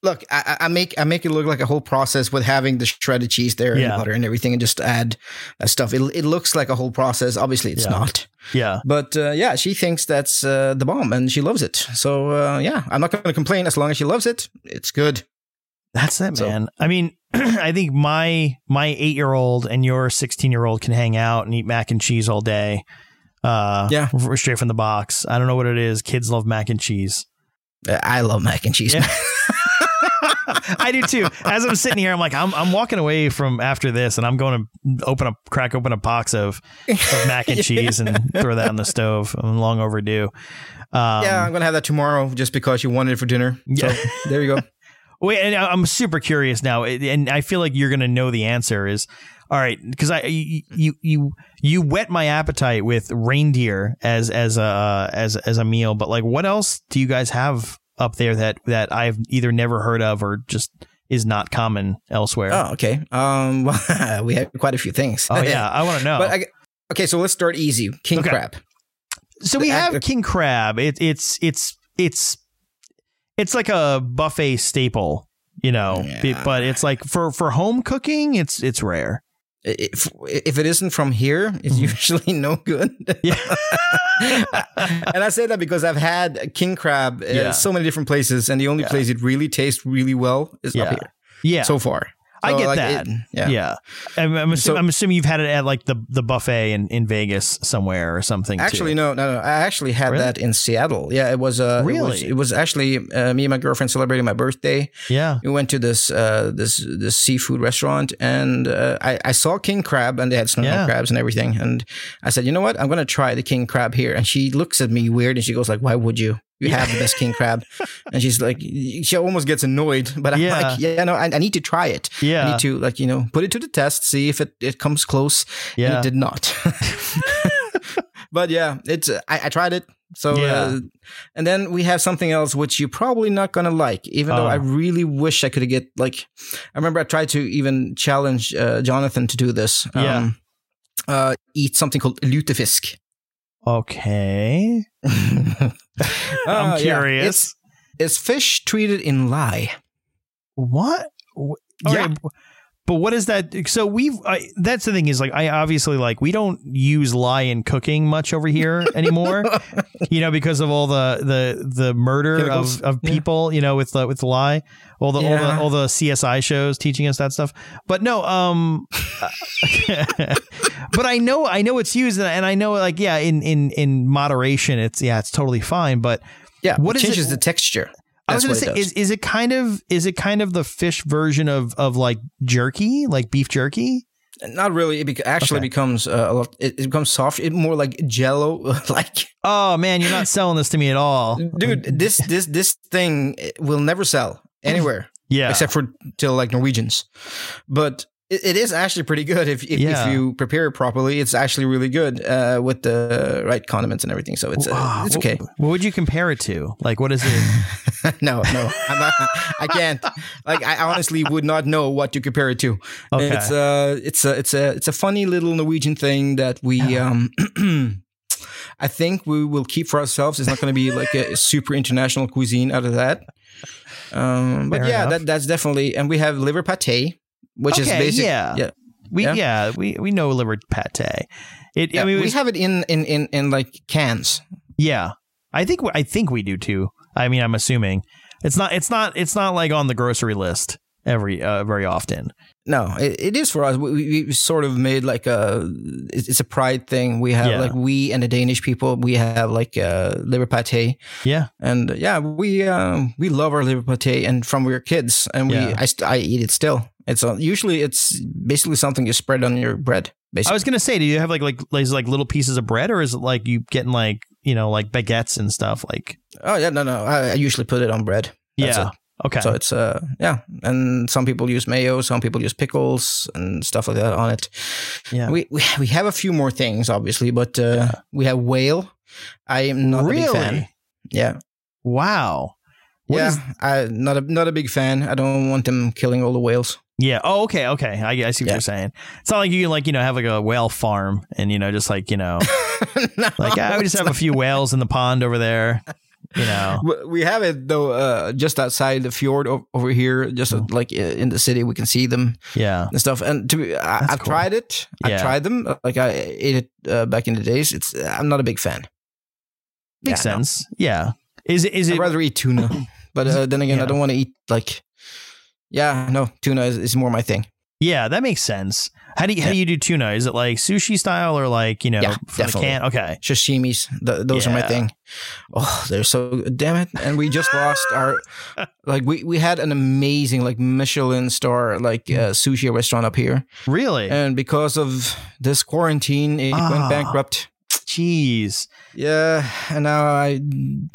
look, I, I make I make it look like a whole process with having the shredded cheese there Yeah. and butter and everything, and just add uh, stuff. It, it looks like a whole process. Obviously, it's Yeah. not. yeah. But uh, yeah, she thinks that's uh, the bomb, and she loves it. So uh, yeah, I'm not going to complain as long as she loves it. It's good. That's it, So- man. I mean, I think my my eight year old and your sixteen year old can hang out and eat mac and cheese all day. Uh, Yeah. straight from the box. I don't know what it is. Kids love mac and cheese. Uh, I love mac and cheese. Yeah. I do too. As I'm sitting here, I'm like, I'm I'm walking away from after this, and I'm going to open a crack open a box of, of mac and cheese and throw that on the stove. I'm long overdue. Um, yeah, I'm gonna have that tomorrow just because you wanted it for dinner. Yeah. So there you go. Wait, and I- I'm super curious now, and I feel like you're going to know the answer. Is all right because I you you you whet my appetite with reindeer as as a uh, as as a meal, but like what else do you guys have up there that that I've either never heard of or just is not common elsewhere? Oh, okay. Um, we have quite a few things. Oh, yeah, I want to know. but I, okay, so let's start easy. King Okay. crab. so we have uh, king crab. It, it's it's it's it's like a buffet staple, you know. Yeah. But it's like for for home cooking, it's it's rare. If, if it isn't from here, it's Mhm. usually no good. Yeah. and I say that because I've had king crab Yeah. so many different places, and the only Yeah. place it really tastes really well is up here Yeah. so far. I So, get like, that. it- yeah. Yeah, I'm, I'm, So- I'm assuming you've had it at like the the buffet in, in Vegas somewhere or something. Actually, too. no, no, no. I actually had Really? that in Seattle. Yeah, it was. Uh, It was, Really? it was actually uh, me and my girlfriend celebrating my birthday. yeah, We went to this uh, this this seafood restaurant, and uh, I, I saw king crab, and they had snow Yeah. crabs and everything. And I said, you know what? I'm gonna try the king crab here. And she looks at me weird, and she goes like, "Why would you? You have the best king crab." And she's like, she almost gets annoyed, but I'm Yeah. like, yeah, no, I, I need to try it. I yeah, need to like you know put it to the test, see if it, it comes close. And yeah. it did not. but yeah, it's uh, I, I tried it. So Yeah. uh, and then we have something else which you're probably not gonna like, even though Oh. I really wish I could get like. I remember I tried to even challenge uh, Jonathan to do this. Yeah. uh, eat something called lutefisk. Okay. I'm Uh, yeah. curious. Is, is fish treated in lye? What? Wh- Yeah. But what is that? So we've I, that's the thing is like I obviously like we don't use lye in cooking much over here anymore, you know, because of all the the the murder Chemicals. of, of Yeah. people, you know, with the with the lye, all the all the all the CSI shows teaching us that stuff. But no, um, but I know I know it's used, and I- know like yeah, in in in moderation, it's yeah, it's totally fine. But Yeah, What it is it- changes the texture. I was gonna say, is, is it kind of is it kind of the fish version of of like jerky, like beef jerky? Not really. It bec actually Okay. becomes uh, a lot. It, it becomes soft. It more like Jello. like, Oh man, you're not selling this to me at all, dude, this this this thing will never sell anywhere Yeah, except for till like Norwegians. But it, it is actually pretty good if if, Yeah. if you prepare it properly. It's actually really good uh, with the right condiments and everything. So it's uh, it's okay. What, would you compare it to? Like, what is it? no, no, I'm not, I can't. Like, I honestly would not know what to compare it to. Okay. It's uh it's a it's a it's a funny little Norwegian thing that we um I think we will keep for ourselves. It's not going to be like a super international cuisine out of that. Um, but Fair yeah, enough. that that's definitely and we have liver pate, which is Okay, basic. yeah. yeah. We yeah, Yeah. we we know liver pate. It. Yeah, I mean, it we have it in in in in like cans. yeah. I think I think we do too. I mean, I'm assuming it's not it's not it's not like on the grocery list every uh, very often. No, it, it is for us. We, we sort of made like a it's a pride thing. We have Yeah. like we and the Danish people. We have like uh, liver pate, Yeah. and yeah, we um, we love our liver pate, and from we were kids, and we. I st- I eat it still. It's uh, usually it's basically something you spread on your bread. I was gonna say, do you have like like like, like little pieces of bread, or is it like you getting like you know like baguettes and stuff? Like oh yeah, no, no, I, I usually put it on bread. That's yeah, it. okay, So it's uh yeah, and some people use mayo, some people use pickles and stuff like that on it. yeah. We, we we have a few more things, obviously, but uh, we have whale. I am not a big fan. really? Yeah, Wow. What yeah. is- I not a not a big fan. I don't want them killing all the whales. Yeah. Oh, okay, okay. I, I see what Yeah. you're saying. It's not like you can like you know have like a whale farm and you know just like you know No, like I would just have a few whales in the pond over there. You know. We- have it though, uh, just outside the fjord over here, just uh, like uh, in the city. We can see them Yeah. and stuff. And to be, I, I've cool. tried it. Yeah. I tried them. Like I ate it uh, back in the days. It's I'm not a big fan. Makes Yeah, no. sense. Yeah. Is it is I'd it rather eat tuna, but uh, then again, Yeah. I don't want to eat like. Yeah, no, tuna is, is more my thing. Yeah, that makes sense. How do you how do you do tuna? Is it like sushi style or like, you know, Yeah, from definitely. can? Okay. Sashimis, th- those are my thing. Oh, they're so damn it! And we just lost our like we we had an amazing like Michelin star like uh, sushi restaurant up here, Really? and because of this quarantine, it Ah. went bankrupt. Jeez. Yeah, and now I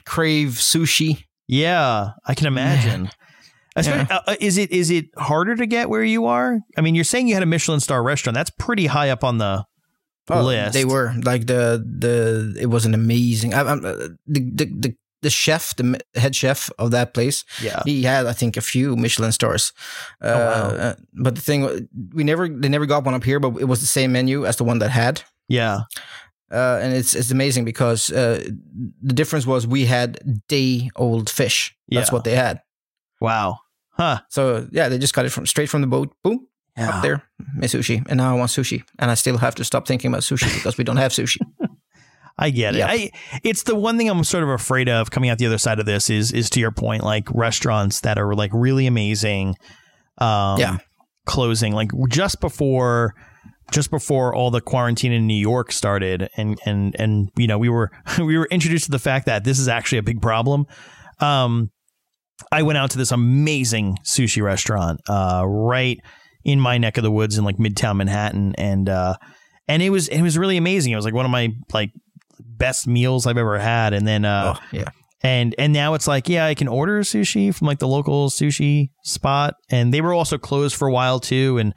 crave sushi. Yeah, I can imagine. Uh, uh, is it is it harder to get where you are? I mean, you're saying you had a Michelin star restaurant. That's pretty high up on the list. Oh, They were like the the it was an amazing. I, I'm, uh, the, the the the chef, the head chef of that place, Yeah. he had I think a few Michelin stars. Uh, Oh, wow. uh, but the thing we never they never got one up here, but it was the same menu as the one that had. Yeah. Uh, and it's it's amazing because uh, the difference was we had day old fish. That's Yeah. what they had. Wow. Huh. So yeah, they just got it from straight from the boat. Boom, Yeah. up there, my sushi. And now I want sushi, and I still have to stop thinking about sushi because we don't have sushi. I get it. I, it's the one thing I'm sort of afraid of coming out the other side of this is is to your point, like restaurants that are like really amazing, um, Yeah. closing like just before just before all the quarantine in New York started, and and and you know we were we were introduced to the fact that this is actually a big problem. Um, I went out to this amazing sushi restaurant, uh, right in my neck of the woods in like Midtown Manhattan, and uh, and it was it was really amazing. It was like one of my like best meals I've ever had, and then uh, oh yeah. and and now it's like yeah, I can order sushi from like the local sushi spot, and they were also closed for a while too, and.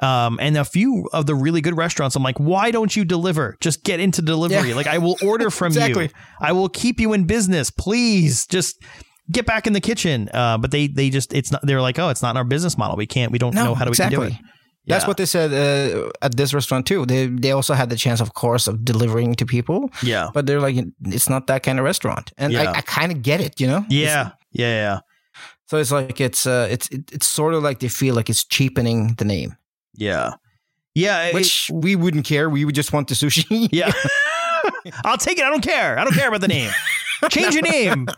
Um, and a few of the really good restaurants, I'm like, why don't you deliver? Just get into delivery. Yeah. Like, I will order from Exactly. you. I will keep you in business. Please, just get back in the kitchen. Uh, but they they just it's not. They're like, oh, it's not in our business model. We can't. We don't No, know how do we can do it. That's Yeah. what they said uh, at this restaurant too. They they also had the chance, of course, of delivering to people, Yeah. but they're like, it's not that kind of restaurant, and Yeah. I, I kind of get it, you know. Yeah. It's- Yeah. Yeah. so it's like it's uh it's it, it's sort of like they feel like it's cheapening the name, Yeah. Yeah. it- which we wouldn't care. We would just want the sushi. yeah. I'll take it. I don't care. I don't care about the name. Change your name.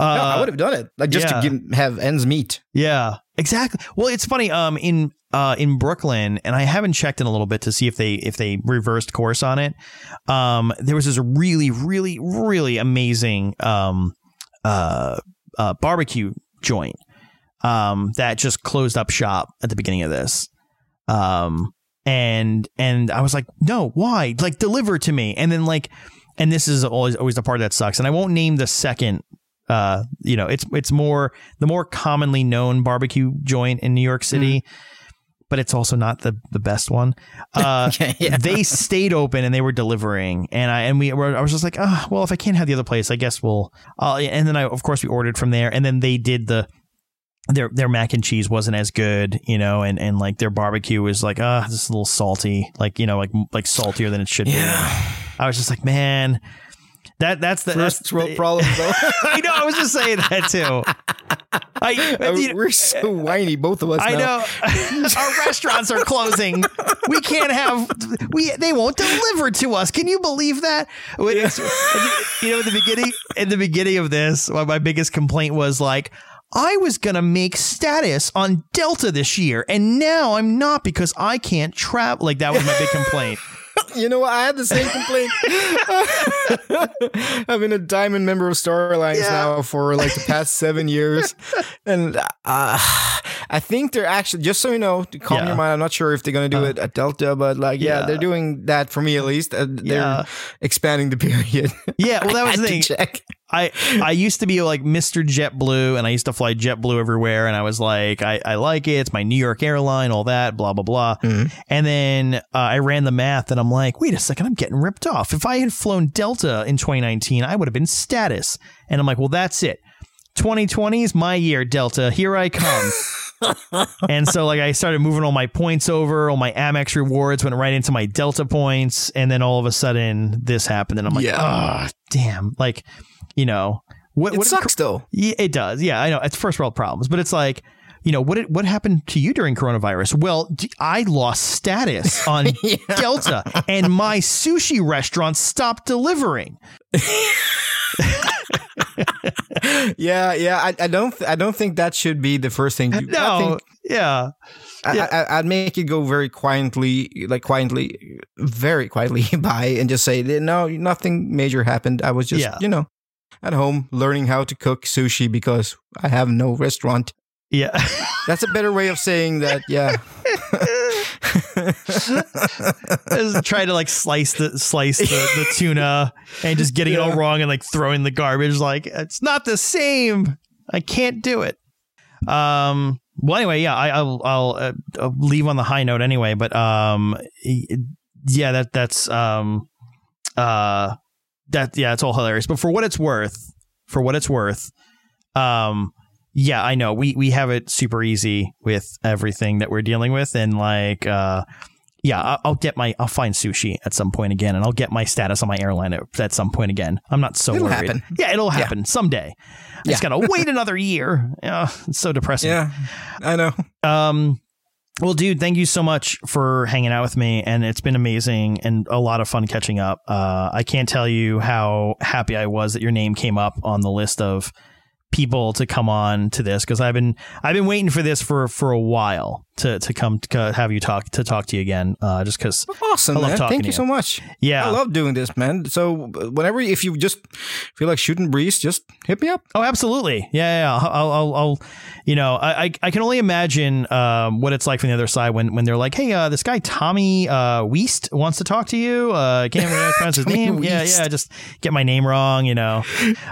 no, I Uh, would have done it, like just yeah. to give, have ends meet. Yeah, exactly. Well, it's funny. Um, in uh in Brooklyn, and I haven't checked in a little bit to see if they if they reversed course on it. Um, there was this really, really, really amazing um uh, uh barbecue joint um that just closed up shop at the beginning of this. Um, and and I was like, no, why? Like, deliver to me. And then like, and this is always always the part that sucks. And I won't name the second uh, you know, it's it's more the more commonly known barbecue joint in New York City, but it's also not the the best one. Uh, yeah. They stayed open and they were delivering, and I and we were I was just like, oh, well, if I can't have the other place, I guess we'll. Uh, and then I of course we ordered from there, and then they did the. Their their mac and cheese wasn't as good, you know, and, and like their barbecue was like, ah, this is a little salty, like you know, like like saltier than it should be. I was just like, man, that that's the First that's world the- problem, though. I know. I was just saying that too. I, know, We're so whiny, both of us. I now. know. Our restaurants are closing. We can't have. We they won't deliver to us. Can you believe that? It's- you know, in the beginning, in the beginning of this, my, my biggest complaint was like. I was going to make status on Delta this year, and now I'm not because I can't travel. Like, that was my big complaint. You know, what? I had the same complaint. I've been a diamond member of Star Alliance Yeah. now for like the past seven years, and uh, I think they're actually just so you know, to calm Yeah. your mind. I'm not sure if they're gonna do Uh, it at Delta, but like, yeah, yeah. they're doing that for me at least. Uh, they're Yeah. expanding the period. Yeah, well, that was the thing. check. I I used to be like Mr. JetBlue, and I used to fly JetBlue everywhere, and I was like, I, I like it. It's my New York airline, all that, blah blah blah. Mhm. And then uh, I ran the math, and I'm like, wait a second, I'm getting ripped off. If I had flown Delta in 2019, I would have been status. And I'm like, well, that's it. 2020 is my year, Delta. Here I come. and so like I started moving all my points over, all my Amex rewards went right into my Delta points, and then all of a sudden this happened, and I'm like, Yeah. oh damn, like you know what? It what sucks though. yeah, it does. Yeah, I know it's first world problems, but it's like. You know what? It, what happened to you during coronavirus? Well, d- I lost status on Yeah. Delta, and my sushi restaurant stopped delivering. Yeah, yeah. I, I don't. th- I don't think that should be the first thing. You, No, think yeah, I, Yeah. I, I'd make it go very quietly, like quietly, very quietly by, and just say, no, nothing major happened. I was just, Yeah. you know, at home learning how to cook sushi because I have no restaurant. yeah. That's a better way of saying that. Yeah. Trying to like slice the slice the, the tuna and just getting it all wrong and like throwing the garbage like it's not the same. I can't do it. Um. Well, anyway, yeah, I, I'll I'll, uh, I'll leave on the high note anyway. But um, yeah, that that's um, uh, that yeah, it's all hilarious. But for what it's worth, for what it's worth, um, yeah, I know we we have it super easy with everything that we're dealing with, and like, uh, yeah, I'll, I'll get my I'll find sushi at some point again, and I'll get my status on my airline at, at some point again. I'm not so It'll worried. happen. Yeah, it'll happen someday. I just gotta wait another year. Yeah, it's so depressing. yeah. I know. Um, well, dude, thank you so much for hanging out with me, and it's been amazing and a lot of fun catching up. Uh, I can't tell you how happy I was that your name came up on the list of people to come on to this because I've been I've been waiting for this for for a while to to come to have you talk to talk to you again. Uh, just because, Awesome, I love man. talking Thank to you you. so much. yeah. I love doing this, man. So whenever, if you just feel like shooting breeze, just hit me up. Oh, absolutely. Yeah, yeah. I'll, I'll, I'll, I'll you know, I, I, I can only imagine um, what it's like from the other side when, when they're like, hey, uh, this guy Tommy uh, West wants to talk to you. Uh, can't really pronounce his name. Yeah, yeah. Just get my name wrong, you know.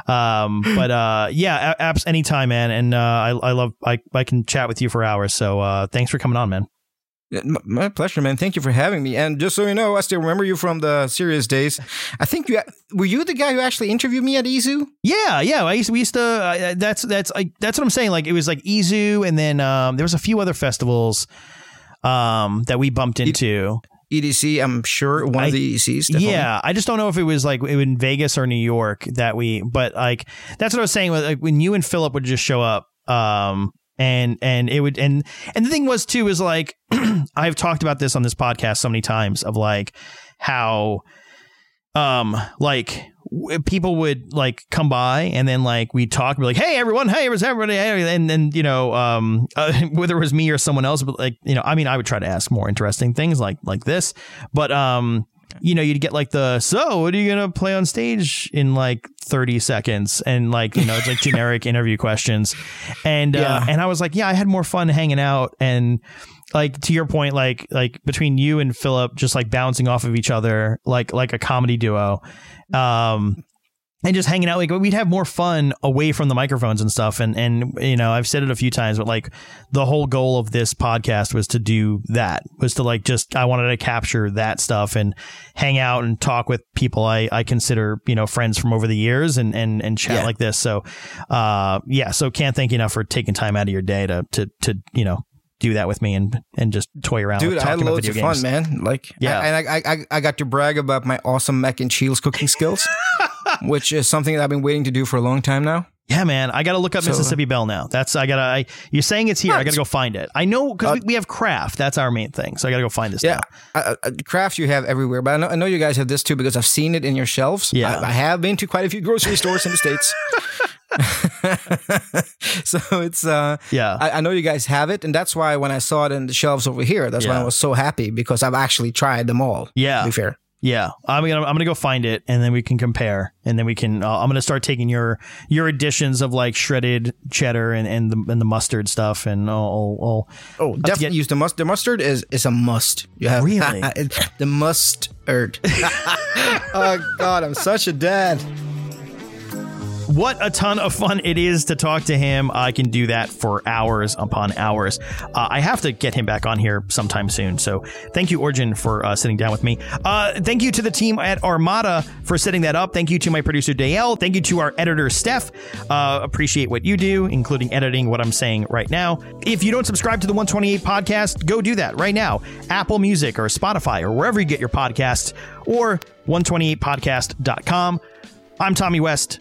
Um, but uh, yeah, apps anytime, man. And uh, I, I love, I, I can chat with you for hours. So uh, thanks for coming on, man. My pleasure, man. Thank you for having me. And just so you know, I still remember you from the Sirius days. I think you were you the guy who actually interviewed me at EZoo. Yeah, yeah. I used we used to. Uh, that's that's I, that's what I'm saying. Like it was like EZoo, and then um, there was a few other festivals. um, that we bumped into. EDC, I'm sure one I- of the EDCs. definitely. Yeah, I just don't know if it was like in Vegas or New York that we, but like that's what I was saying. Like when you and Philip would just show up, um, and and it would and and the thing was too is like I've talked about this on this podcast so many times of like how, um, like people would like come by and then like we'd talk be like hey everyone hey where's everybody? Hey," and then you know um uh, whether it was me or someone else but like you know i mean i would try to ask more interesting things like like this. But um you know you'd get like the so what are you gonna play on stage in like 30 seconds? And like you know it's like generic interview questions. And uh, and i was like yeah i had more fun hanging out. And like to your point like like between you and philip just like bouncing off of each other like like a comedy duo um and just hanging out like we'd have more fun away from the microphones and stuff and and you know I've said it a few times but like the whole goal of this podcast was to do that was to like just I wanted to capture that stuff and hang out and talk with people I I consider you know friends from over the years and and and chat Yeah. like this so uh yeah so can't thank you enough for taking time out of your day to to to you know do that with me and and just toy around Dude, with I had loads video of games. fun, man. Like, Yeah. I, and I, I, I got to brag about my awesome mac and cheese cooking skills, which is something that I've been waiting to do for a long time now. Yeah, man, I got to look up So- Mississippi Bell now. That's I gotta. I, you're saying it's here. I gotta go find it. I know because Uh, we, we have Kraft. That's our main thing. So I gotta go find this. Yeah, uh, uh, Kraft you have everywhere, but I know, I know you guys have this too because I've seen it in your shelves. Yeah. I have been to quite a few grocery stores in the states. so it's uh yeah. I, I know you guys have it, and that's why when I saw it in the shelves over here, that's why I was so happy because I've actually tried them all. Yeah. to be fair. Yeah, I'm gonna I'm gonna go find it, and then we can compare, and then we can. Uh, I'm gonna start taking your your additions of like shredded cheddar and and the and the mustard stuff, and I'll, I'll, I'll Oh, definitely get- use the mustard. The mustard is is a must. You have Really? the mustard. oh God, I'm such a dad. What a ton of fun it is to talk to him. I can do that for hours upon hours. Uh, I have to get him back on here sometime soon. So thank you, Orjan, for uh, sitting down with me. Uh, thank you to the team at Armada for setting that up. Thank you to my producer, Dale. Thank you to our editor, Steph. Uh, appreciate what you do, including editing what I'm saying right now. If you don't subscribe to the 128 podcast, go do that right now. Apple Music or Spotify or wherever you get your podcasts or 128podcast.com. I'm Tommy West.